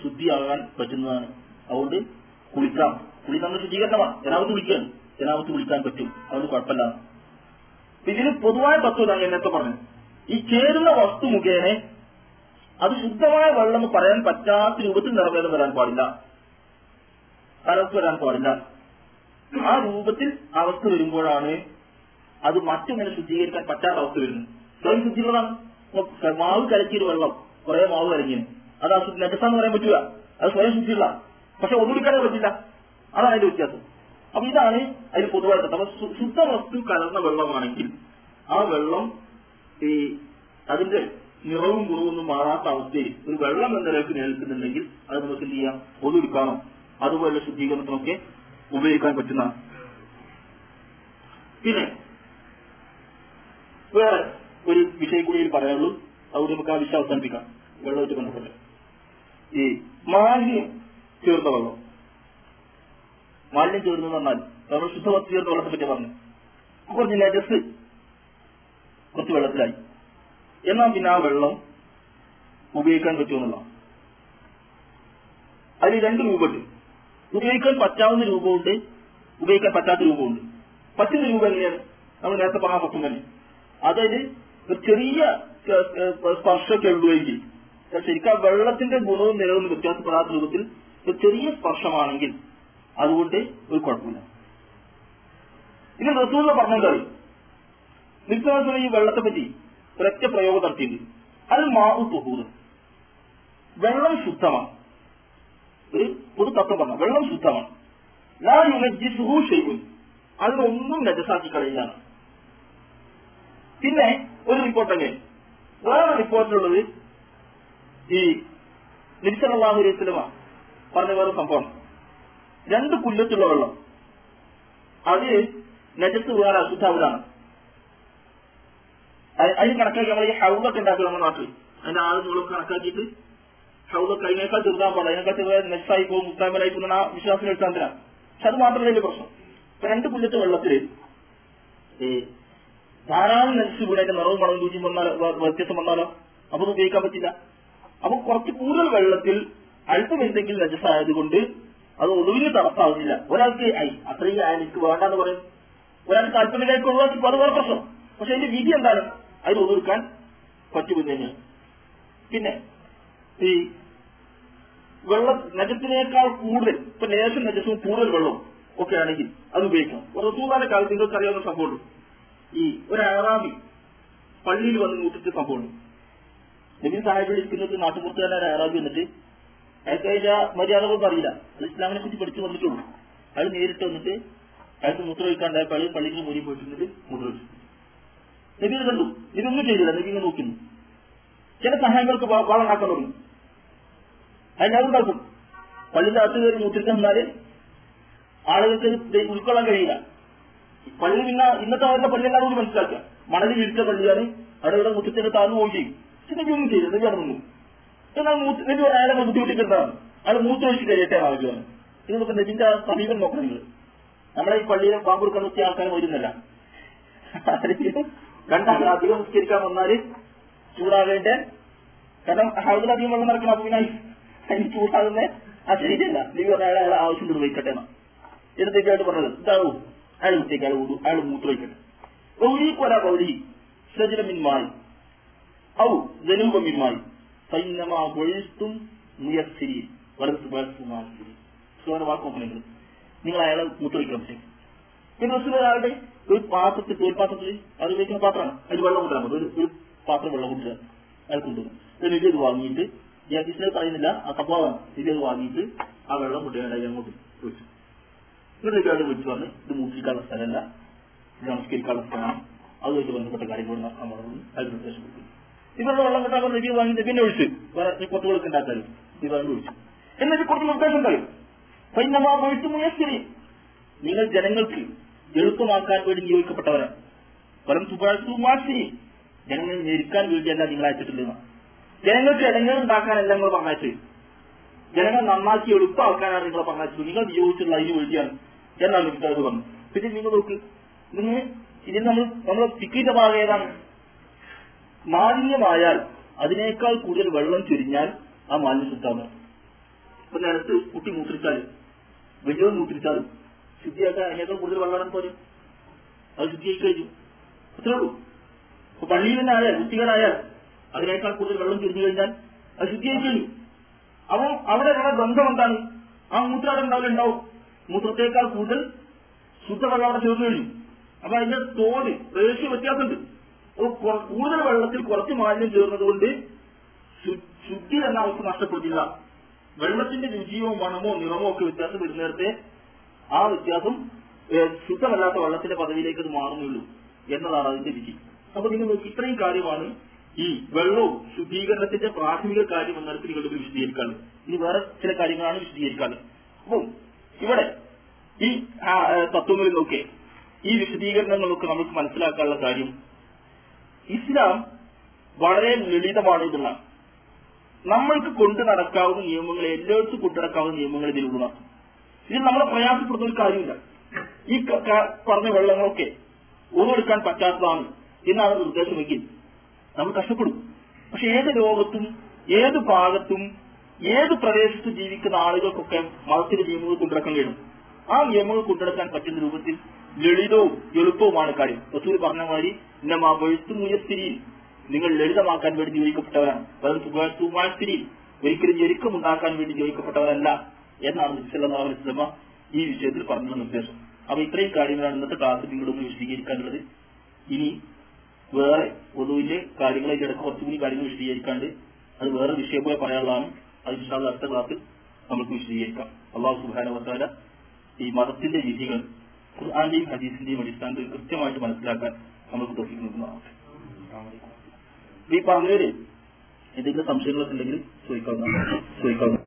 ശുദ്ധിയാകാൻ പറ്റുന്നതാണ്. അതുകൊണ്ട് കുളിക്കാം. കുളി നമ്മൾ ശുചീകരണമാണ് ജനാപത്ത് കുളിക്കുകയാണ്. ജനാപത്ത് വിളിക്കാൻ പറ്റും. അതുകൊണ്ട് കുഴപ്പമില്ല. ഇതിന് പൊതുവായ തത്വം ഞാൻ നേരത്തെ പറഞ്ഞു ഈ ചേരുന്ന വസ്തു മുഖേന അത് ശുദ്ധമായ വെള്ളം എന്ന് പറയാൻ പറ്റാത്ത രൂപത്തിൽ നിറവേദം വരാൻ പാടില്ല. കലർത്ത് വരാൻ പാടില്ല. ആ രൂപത്തിൽ അവസ്ഥ വരുമ്പോഴാണ് അത് മറ്റൊന്നിനെ ശുദ്ധീകരിക്കാൻ പറ്റാത്ത അവസ്ഥ വരുന്നത്. സ്വയം ശുദ്ധിയുള്ളതാണ് മാവ് കലക്കിയൊരു വെള്ളം കുറെ മാവ് കലങ്ങിയത് അത് അസുഖം നെഗസാന്ന് പറയാൻ പറ്റില്ല അത് സ്വയം ശുദ്ധിയുള്ള പക്ഷെ ഒന്നുകൂടി ഒന്നുകിക്കാനേ പറ്റില്ല. അതാണ് അതിന്റെ വ്യത്യാസം. അപ്പൊ ഇതാണ് അതിന് പൊതുവായിട്ട്. അപ്പൊ ശുദ്ധ വസ്തു കലർന്ന വെള്ളമാണെങ്കിൽ ആ വെള്ളം ഈ അതിന്റെ നിറവും കുറവൊന്നും മാറാത്ത അവസ്ഥയിൽ ഒരു വെള്ളം എന്ന നിലയ്ക്ക് നിലനിൽക്കുന്നുണ്ടെങ്കിൽ അത് നമുക്ക് എന്ത് ചെയ്യാം? ഒതുക്കാനോ അതുപോലെ ശുദ്ധീകരണത്തിനൊക്കെ ഉപയോഗിക്കാൻ പറ്റുന്ന പിന്നെ വേറെ ഒരു വിഷയം കൂടി പറയാനുള്ളൂ. അതുകൊണ്ട് നമുക്ക് ആ വിഷയം അവസാനിപ്പിക്കാം. വെള്ളമായിട്ട് ബന്ധപ്പെട്ട്. ഈ മാലിന്യം ചേർന്ന വെള്ളം. മാലിന്യം ചേർന്ന് പറഞ്ഞാൽ നമ്മൾ ശുദ്ധവസ്തു ചേർന്ന വെള്ളത്തെ പറ്റി പറഞ്ഞു. കുറഞ്ഞില്ല ജസ് കുറച്ച് വെള്ളത്തിലായി. എന്നാൽ പിന്നെ ആ വെള്ളം ഉപയോഗിക്കാൻ പറ്റുമെന്നുള്ള അതിൽ രണ്ട് രൂപമുണ്ട്. ഉപയോഗിക്കാൻ പറ്റാവുന്ന രൂപമുണ്ട് ഉപയോഗിക്കാൻ പറ്റാത്ത രൂപമുണ്ട്. പറ്റുന്ന രൂപം എങ്ങനെയാണ്? നമ്മൾ നേരത്തെ പറഞ്ഞ പറ്റും തന്നെ. അതായത് ഒരു ചെറിയ സ്പർശമൊക്കെ ഉള്ളുവെങ്കിൽ ശരിക്കും ആ വെള്ളത്തിന്റെ ഗുണവും നിലവും വ്യത്യാസപ്പെടാത്ത രൂപത്തിൽ ഒരു ചെറിയ സ്പർശമാണെങ്കിൽ അതുകൊണ്ട് ഒരു കുഴപ്പമില്ല. ഇനി റസൂല പറഞ്ഞെന്തായി നിസ്സാസം ഈ വെള്ളത്തെ പറ്റി ഒരൊറ്റ പ്രയോഗം നടത്തിയിട്ടുണ്ട്. അത് മാവു തുഹൂറ്. വെള്ളം ശുദ്ധമാണ്. ഒരു പൊതു തത്വം പറഞ്ഞ വെള്ളം ശുദ്ധമാണ്. ലാ യുനജ്ജിസുഹു ചെയ്യും അതിനൊന്നും നജസാക്കി കളയില്ലാണ് പിന്നെ ഒരു റിപ്പോർട്ട് അങ്ങനെ വേറെ റിപ്പോർട്ടിലുള്ളത് ഈ നിരിസലാഹുര്യത്തിലുമ പറഞ്ഞ വേറെ സംഭവം രണ്ട് പുല്ലത്തുള്ള വെള്ളം. അത് നജത്ത് വേറെ അശുദ്ധാവിലാണ്. അതിന് കണക്കാക്കി നമ്മൾ ഈ ഹൗദൊക്കെ ഉണ്ടാക്കും നമ്മുടെ നാട്ടിൽ അതിന്റെ ആൾ മൂലം കണക്കാക്കിയിട്ട് ഹൗദൊക്കെ അതിനേക്കാൾ ചെറുതാൻ പാടില്ല. അതിനേക്കാൾ നെസ്സായി പോകും മുത്താമലായി പോകുന്ന ആ വിശ്വാസത്തിന് തരാം പക്ഷെ അത് മാത്രമല്ല പ്രശ്നം. രണ്ട് പുല്ലത്ത് വെള്ളത്തിൽ ധാരാളം നെൽസ് വീണ് അതിന്റെ നിറവും മണവും രുചിയും വന്നാലോ വ്യത്യസ്തം വ്യത്യാസം വന്നാലോ? അപ്പൊ ഉപയോഗിക്കാൻ പറ്റില്ല. അപ്പൊ കുറച്ച് കൂടുതൽ വെള്ളത്തിൽ അല്പം എന്തെങ്കിലും നജസായതുകൊണ്ട് അത് ഒതുവിന് തടസ്സാവുന്നില്ല ഒരാൾക്ക് ഐ അത്രയും എനിക്ക് എനിക്ക് വേണ്ടാന്ന് പറയും. ഒരാൾക്ക് താല്പര്യമായിട്ട് ഒഴിവാക്കി അത് വേറെ പ്രശ്നം. പക്ഷെ അതിന്റെ വിധി എന്താണ്? അത് ഒതുക്കാൻ പറ്റുമെന്ന് തന്നെയാണ് പിന്നെ ഈ വെള്ള നജത്തിനേക്കാൾ കൂടുതൽ ഇപ്പൊ ലേശം നജസും കൂടുതൽ വെള്ളവും ഒക്കെ ആണെങ്കിൽ അത് ഉപയോഗിക്കാം റസൂദാന്റെ കാലത്ത് നിങ്ങൾക്ക് അറിയാവുന്ന സംഭവമുണ്ട്. ഈ ഒരു അറാബി പള്ളിയിൽ വന്ന് മൂട്ടിച്ച സംഭവമുണ്ട്. നബി സാഹിബ് ഇരിക്കുന്നത് നാട്ടുപുറത്തുകാരൻ അറാബി വന്നിട്ട് അയാൾക്ക് അതിന്റെ മര്യാദകളൊന്നും അറിയില്ല അത് ഇസ്ലാമിനെ കുറിച്ച് പഠിച്ചു വന്നിട്ടുള്ളൂ. അയാൾ നേരിട്ട് വന്നിട്ട് അയാൾക്ക് മൂത്രമൊഴിക്കാണ്ടായപ്പോൾ അയാൾ പള്ളിക്ക് മുന്നിൽ പോയിട്ടുണ്ട് മൂത്രമൊഴിച്ചു നബി ഇത് കണ്ടു. ഇതൊന്നും ചെയ്തില്ല. നബി ഇങ്ങനെ നോക്കുന്നു. ചില സഹായങ്ങൾക്ക് വാളുണ്ടാക്കാൻ തുടങ്ങി. അതിനകത്തുണ്ടാക്കും പള്ളിന്റെ അകത്ത് കയറി മൂത്രിക്കാൻ നിന്നാൽ ആളുകൾക്ക് ഉൾക്കൊള്ളാൻ കഴിയില്ല. പള്ളി പിന്നെ ഇന്നത്തെ അവരുടെ പള്ളിയെല്ലാം കൂടി മനസ്സിലാക്കുക മണലിൽ ഇരിച്ച പള്ളിയാണ്. അവിടെ ഇവിടെ മുറ്റത്തിന്റെ താഴ്ന്നു പോവുകയും നബി ഒന്നും നബി അവിടെ എന്നാൽ മൂത്ത് ഒരു അയാളെ ബുദ്ധിമുട്ടിക്കുന്നതാണ്. അയാൾ മൂത്രമൊഴിച്ച് കഴിയട്ടെ ആവശ്യമാണ് ഇത് നമുക്ക് നബിന്റെ ആ സമീപം നോക്കണം നിങ്ങൾ. നമ്മളെ ഈ പള്ളിയിലെ പാമ്പ് കൊടുക്കാൻ ആൾക്കാരും വരുന്നില്ല. രണ്ടാമത് അധികം നിസ്കരിക്കാൻ വന്നാൽ ചൂടാകേണ്ട? കാരണം ഹൗദിലധികം വെള്ളം നടക്കണം അപ്പൊ പിന്നെ അതിന് ചൂടാകുന്ന ആ ശരിയല്ല നീ പറഞ്ഞ അയാളെ അയാളെ ആവശ്യം നിർവഹിക്കട്ടെ എന്നാ എന്നിട്ടേക്കായിട്ട് പറഞ്ഞത് ഇതാവും അയാൾ മുത്തേക്ക് അയാൾ കൂടും അയാൾ മൂത്രമൊഴിക്കട്ടെ ഗൗരി കൊല ഗൗരി സജനമിന്മായി ഔ ജനൂപമിന്മായി സൈന്യമാ ഒഴിത്തും മുയസ്സിരി വലത്ത് വലത്തുമാസിരി സുഖം വാക്ക് നോക്കണെങ്കിൽ നിങ്ങൾ അയാളെ മൂത്രമൊഴിക്കണം പക്ഷേ പിന്നെ റസൂൽ ഒരാളുടെ ഒരു പാത്രത്തിൽ തോൽപാത്രത്തിൽ അത് ഉപയോഗിക്കുന്ന പാത്രമാണ്. അതിൽ വെള്ളം കൊണ്ടുവരാൻ മതി ഒരു പാത്രം വെള്ളം കൊണ്ടുവരാൻ അയാൾ കൊണ്ടുവരും. എന്നിട്ട് ഇത് വാങ്ങിയിട്ട് ഹദീസിനെ പറയുന്നില്ല. ആ കപ്പാവാണ്. ഇത് വാങ്ങിയിട്ട് ആ വെള്ളം കൊണ്ടുവരാൻ അതിൽ അങ്ങോട്ട് ചോദിച്ചു എന്നിട്ട് അയാൾ വിളിച്ചു പറഞ്ഞ് ഇത് മൂക്കിക്കാനുള്ള സ്ഥലമല്ല. നമസ്കരിക്കാനുള്ള സ്ഥലമാണ്. അതുമായിട്ട് ബന്ധപ്പെട്ട കാര്യങ്ങൾ പറഞ്ഞു അയാൾ നിർദ്ദേശം കൊടുക്കുന്നു. ഇവരുടെ വെള്ളം കിട്ടാൻ നബി വാങ്ങി പിന്നെ ഒഴിച്ച് വേറെ കൊത്തുകളൊക്കെ ഉണ്ടാക്കാനും ഇത് വാങ്ങി ഒഴിച്ചു. എന്നിട്ട് കുറച്ച് നിർദ്ദേശം പറയും. പൈനമാ ഒഴിച്ചു മുയസ്സിരി. നിങ്ങൾ ജനങ്ങൾക്ക് എളുപ്പമാക്കാൻ വേണ്ടി നിയോഗിക്കപ്പെട്ടവരാണ്. ഫലം തുപാഴ്ത്തു മാസിരി ജനങ്ങൾ ഞെരുക്കാൻ വേണ്ടിയല്ല നിങ്ങൾ അയച്ചിട്ടില്ല ജനങ്ങൾക്ക് ഇടങ്ങൾ ഉണ്ടാക്കാനല്ല നിങ്ങൾ പറഞ്ഞയച്ചത്. ജനങ്ങൾ നന്നാക്കി എളുപ്പമാക്കാനാണ് നിങ്ങൾ പറഞ്ഞത് നിങ്ങൾ നിയോഗിച്ചുള്ള അതിന് വേണ്ടിയാണ്. എന്നാണ് കിട്ടാതെ പറഞ്ഞു പിന്നെ നിങ്ങൾ നോക്ക്. നിങ്ങൾ ഇതിന് നമ്മൾ നമ്മൾ പിക്കിന്റെ ഭാഗം ഏതാണ്? മാലിന്യമായാൽ അതിനേക്കാൾ കൂടുതൽ വെള്ളം ചുരിഞ്ഞാൽ ആ മാലിന്യം ശുദ്ധമാണ് ഇപ്പൊ നേരത്ത് കുട്ടി മൂത്രിച്ചാലും വലിയവൻ മൂത്രിച്ചാലും ശുദ്ധിയാക്കാൻ അതിനേക്കാൾ കൂടുതൽ വെള്ളം പോലും അത് ശുദ്ധിയായി കഴിഞ്ഞു അത്രേ ഉള്ളൂ. ഇപ്പൊ ആയാൽ കുട്ടികളായാൽ അതിനേക്കാൾ കൂടുതൽ വെള്ളം ചുരിഞ്ഞു കഴിഞ്ഞാൽ അത് ശുദ്ധിയായി കഴിഞ്ഞു അപ്പൊ അവിടെ ഉള്ള ബന്ധം എന്താണ്? ആ മൂത്രം അവിടെ ഉണ്ടാവില്ല ഉണ്ടാവും. മൂത്രത്തേക്കാൾ കൂടുതൽ ശുദ്ധവെള്ളം അവിടെ ചേർന്ന് കഴിഞ്ഞു. അപ്പൊ അതിന്റെ തോത് റേഷ്യ വ്യത്യാസമുണ്ട്. കൂടുതൽ വെള്ളത്തിൽ കുറച്ച് മാലിന്യം ചേർന്നത് കൊണ്ട് ശുദ്ധി എന്ന അവസ്ഥ നഷ്ടപ്പെട്ടില്ല വെള്ളത്തിന്റെ രുചിയോ മണമോ നിറമോ ഒക്കെ വ്യത്യാസം വരുന്നേരത്തെ ആ വ്യത്യാസം ശുദ്ധമല്ലാത്ത വെള്ളത്തിന്റെ പദവിയിലേക്ക് അത് മാറുന്നുള്ളൂ എന്നതാണ് അതിന്റെ വിധി. അപ്പൊ നിങ്ങൾ നോക്കി ഇത്രയും കാര്യമാണ് ഈ വെള്ളവും ശുദ്ധീകരണത്തിന്റെ പ്രാഥമിക കാര്യം എന്ന നിങ്ങൾക്ക് നിങ്ങൾ വിശദീകരിക്കാനുള്ളത് ഇനി വേറെ ചില കാര്യങ്ങളാണ് വിശദീകരിക്കാനുള്ളത് അപ്പം ഇവിടെ ഈ തത്വങ്ങളിലൊക്കെ ഈ വിശദീകരണങ്ങളൊക്കെ നമുക്ക് മനസ്സിലാക്കാനുള്ള കാര്യം ഇസ്ലാം വളരെ ലളിതമാണ് ഇതുള്ള. നമ്മൾക്ക് കൊണ്ടു നടക്കാവുന്ന നിയമങ്ങൾ എല്ലായിടത്തും കൊണ്ടു നടക്കാവുന്ന നിയമങ്ങൾ ഇതിലുള്ളതാണ് ഇതിൽ നമ്മളെ പ്രയാസപ്പെടുന്ന ഒരു കാര്യമില്ല. ഈ പറഞ്ഞ വെള്ളങ്ങളൊക്കെ ഒന്നെടുക്കാൻ പറ്റാത്തതാണ് എന്നാണ് നിർദ്ദേശമെങ്കിൽ നമ്മൾ കഷ്ടപ്പെടും. പക്ഷെ ഏത് ലോകത്തും ഏത് ഭാഗത്തും ഏത് പ്രദേശത്ത് ജീവിക്കുന്ന ആളുകൾക്കൊക്കെ മതത്തിന്റെ നിയമങ്ങൾ കൊണ്ടുനടക്കാൻ കഴിയും ആ നിയമങ്ങൾ കൊണ്ടുനടക്കാൻ പറ്റുന്ന രൂപത്തിൽ ലളിതവും എളുപ്പവുമാണ് കാര്യം. റസൂൽ പറഞ്ഞ മാതിരി ഇന്നമാ വെഴുത്തു നിങ്ങൾ ലളിതമാക്കാൻ വേണ്ടി നിയോഗിക്കപ്പെട്ടവരാണ് തുമാസ്ഥിരിയിൽ ഒരിക്കലും ഞെരുക്കം ഉണ്ടാക്കാൻ വേണ്ടി നിയോഗിക്കപ്പെട്ടവരല്ല എന്നാണ് നബിസല്ലാഹു അലൈഹി ഈ വിഷയത്തിൽ പറഞ്ഞ നിർദ്ദേശം. അപ്പൊ ഇത്രയും കാര്യങ്ങളാണ് ഇന്നത്തെ ക്ലാസ് നിങ്ങളൊന്ന് വിശദീകരിക്കാനുള്ളത്. ഇനി വേറെ ഒതുവിന്റെ കാര്യങ്ങൾ അതിന്റെ ഇടയ്ക്ക് കുറച്ചുകൂടി കാര്യങ്ങൾ വിശദീകരിക്കാണ്ട് അത് വേറെ വിഷയം പോലെ പറയാനുള്ളതാണ്. അത് ഇൻഷാൽ അടുത്ത ക്ലാസ്സിൽ നമുക്ക് വിശദീകരിക്കാം. അള്ളാഹു സുബാന വസാല ഈ മതത്തിന്റെ വിധികൾ ഖുർആാന്റെയും ഹദീസിന്റെയും അടിസ്ഥാനത്തിൽ കൃത്യമായിട്ട് മനസ്സിലാക്കാൻ നമുക്ക് തോന്നിക്കുന്നതാണ് ഈ പറഞ്ഞവര് എന്തെങ്കിലും സംശയങ്ങളൊക്കെ ഉണ്ടെങ്കിൽ ചോദിക്കാവുന്നതാണ്. ചോദിക്കാവുന്ന